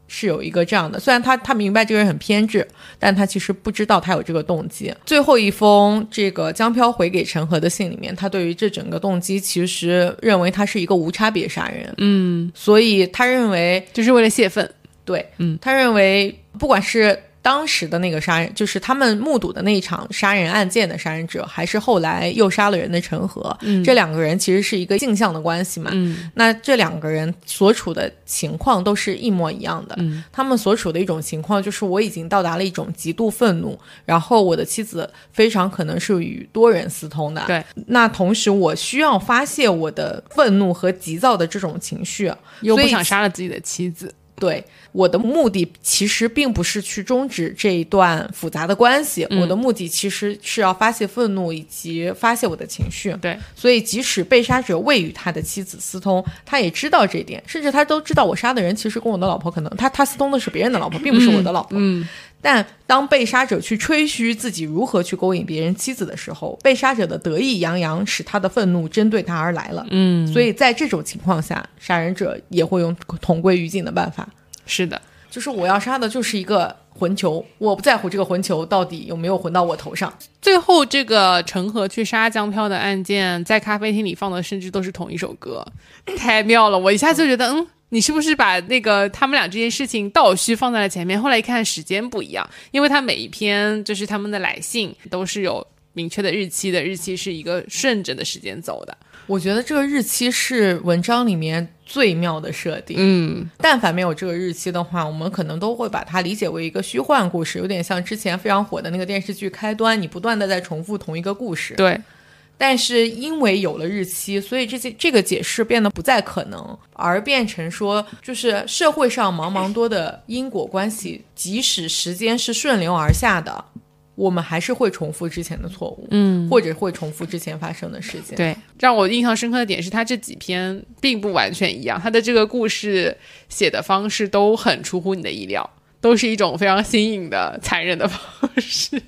是有一个这样的，虽然他他明白这个人很偏执，但他其实不知道他有这个动机。最后一封这个江飘回给陈和的信里面，他对于这整个动机其实认为他是一个无差别杀人，嗯，所以他认为就是为了泄愤，对，嗯，他认为不管是。当时的那个杀人，就是他们目睹的那一场杀人案件的杀人者，还是后来又杀了人的陈和，这两个人其实是一个镜像的关系嘛。那这两个人所处的情况都是一模一样的。他们所处的一种情况就是，我已经到达了一种极度愤怒，然后我的妻子非常可能是与多人私通的。对，那同时我需要发泄我的愤怒和急躁的这种情绪，又不想杀了自己的妻子。对。我的目的其实并不是去终止这一段复杂的关系，我的目的其实是要发泄愤怒以及发泄我的情绪。对，所以即使被杀者未与他的妻子私通，他也知道这一点，甚至他都知道我杀的人其实跟我的老婆可能他他私通的是别人的老婆，并不是我的老婆。嗯，但当被杀者去吹嘘自己如何去勾引别人妻子的时候，被杀者的得意洋洋使他的愤怒针对他而来了。嗯，所以在这种情况下，杀人者也会用同归于尽的办法。是的，就是我要杀的就是一个混球，我不在乎这个混球到底有没有混到我头上。最后，这个陈和去杀江飘的案件，在咖啡厅里放的甚至都是同一首歌，太妙了！我一下就觉得，嗯，你是不是把那个他们俩这件事情倒叙放在了前面？后来一看，时间不一样，因为他每一篇就是他们的来信都是有明确的日期的，日期是一个顺着的时间走的。我觉得这个日期是文章里面最妙的设定。嗯，但凡没有这个日期的话，我们可能都会把它理解为一个虚幻故事，有点像之前非常火的那个电视剧开端，你不断的在重复同一个故事。对。但是因为有了日期，所以这些这个解释变得不再可能，而变成说，就是社会上茫茫多的因果关系，即使时间是顺流而下的。我们还是会重复之前的错误，嗯，或者会重复之前发生的事情。对，让我印象深刻的点是他这几篇并不完全一样，他的这个故事写的方式都很出乎你的意料，都是一种非常新颖的残忍的方式。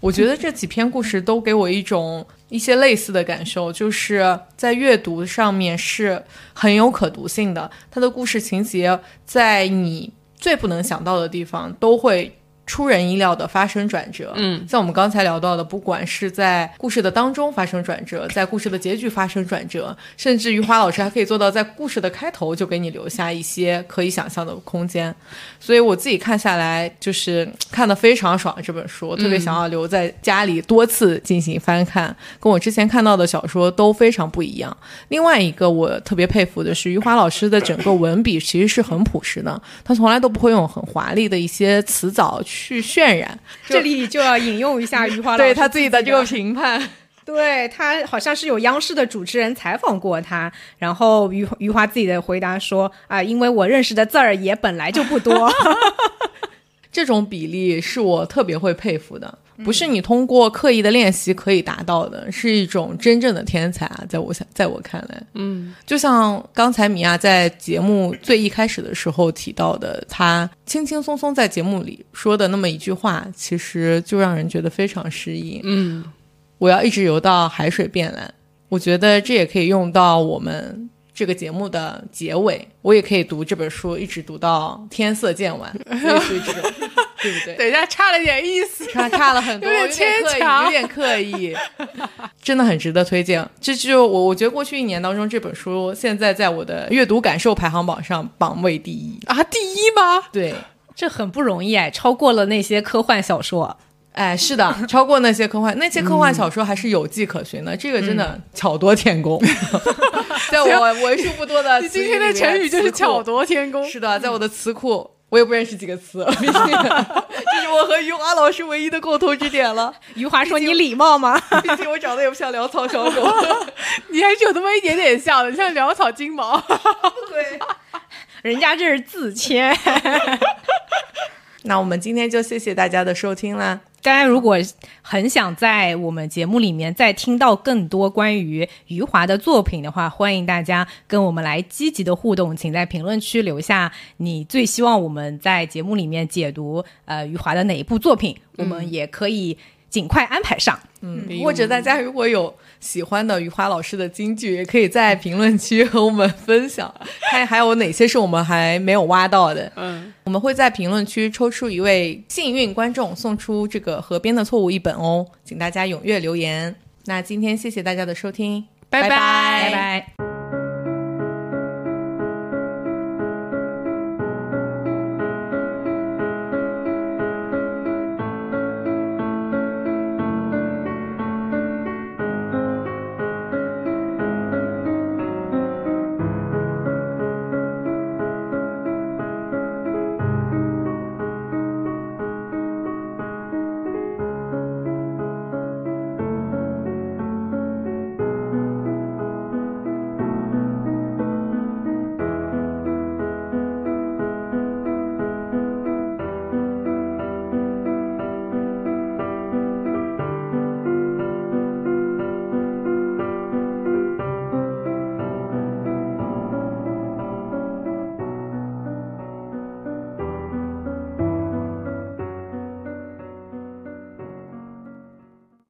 我觉得这几篇故事都给我一种一些类似的感受，就是在阅读上面是很有可读性的，它的故事情节在你最不能想到的地方都会。出人意料的发生转折，嗯，像我们刚才聊到的，不管是在故事的当中发生转折，在故事的结局发生转折，甚至于花老师还可以做到在故事的开头就给你留下一些可以想象的空间。所以我自己看下来就是看的非常爽，这本书特别想要留在家里多次进行翻看，跟我之前看到的小说都非常不一样。另外一个我特别佩服的是余华老师的整个文笔其实是很朴实的，他从来都不会用很华丽的一些词藻去。去渲染，这里就要引用一下余华对他自己的这个评判。对他好像是有央视的主持人采访过他，然后余余华自己的回答说：“啊，因为我认识的字儿也本来就不多。”这种比例是我特别会佩服的。不是你通过刻意的练习可以达到的，是一种真正的天才啊！在我想，在我看来，嗯，就像刚才米娅在节目最一开始的时候提到的，她轻轻松松在节目里说的那么一句话，其实就让人觉得非常诗意。嗯，我要一直游到海水变蓝。我觉得这也可以用到我们这个节目的结尾，我也可以读这本书，一直读到天色渐晚，类似于这种，对不对？等一下，差了点意思。差差了很多，有点牵强有点刻意，有点刻意，真的很值得推荐。这就我我觉得过去一年当中，这本书现在在我的阅读感受排行榜上榜位第一。啊，第一吗？对，这很不容易哎，超过了那些科幻小说。哎，是的，超过那些科幻，那些科幻小说还是有迹可循的。这个真的巧夺天工，在我 为数不多的你今天的成语就是巧夺天工。是的，在我的词库，我也不认识几个词，毕竟这是我和余华老师唯一的共同之点了。余华说：“你礼貌吗？毕竟我长得也不像潦草小狗，你还是有那么一点点像的，像潦草金毛。对。人家这是自谦。那我们今天就谢谢大家的收听啦。大家如果很想在我们节目里面再听到更多关于余华的作品的话，欢迎大家跟我们来积极的互动，请在评论区留下你最希望我们在节目里面解读呃余华的哪一部作品，我们也可以尽快安排上。嗯，或者大家如果有喜欢的余华老师的京剧，也可以在评论区和我们分享，看还有哪些是我们还没有挖到的。嗯，我们会在评论区抽出一位幸运观众，送出这个《河边的错误》一本哦，请大家踊跃留言。那今天谢谢大家的收听，拜拜拜拜。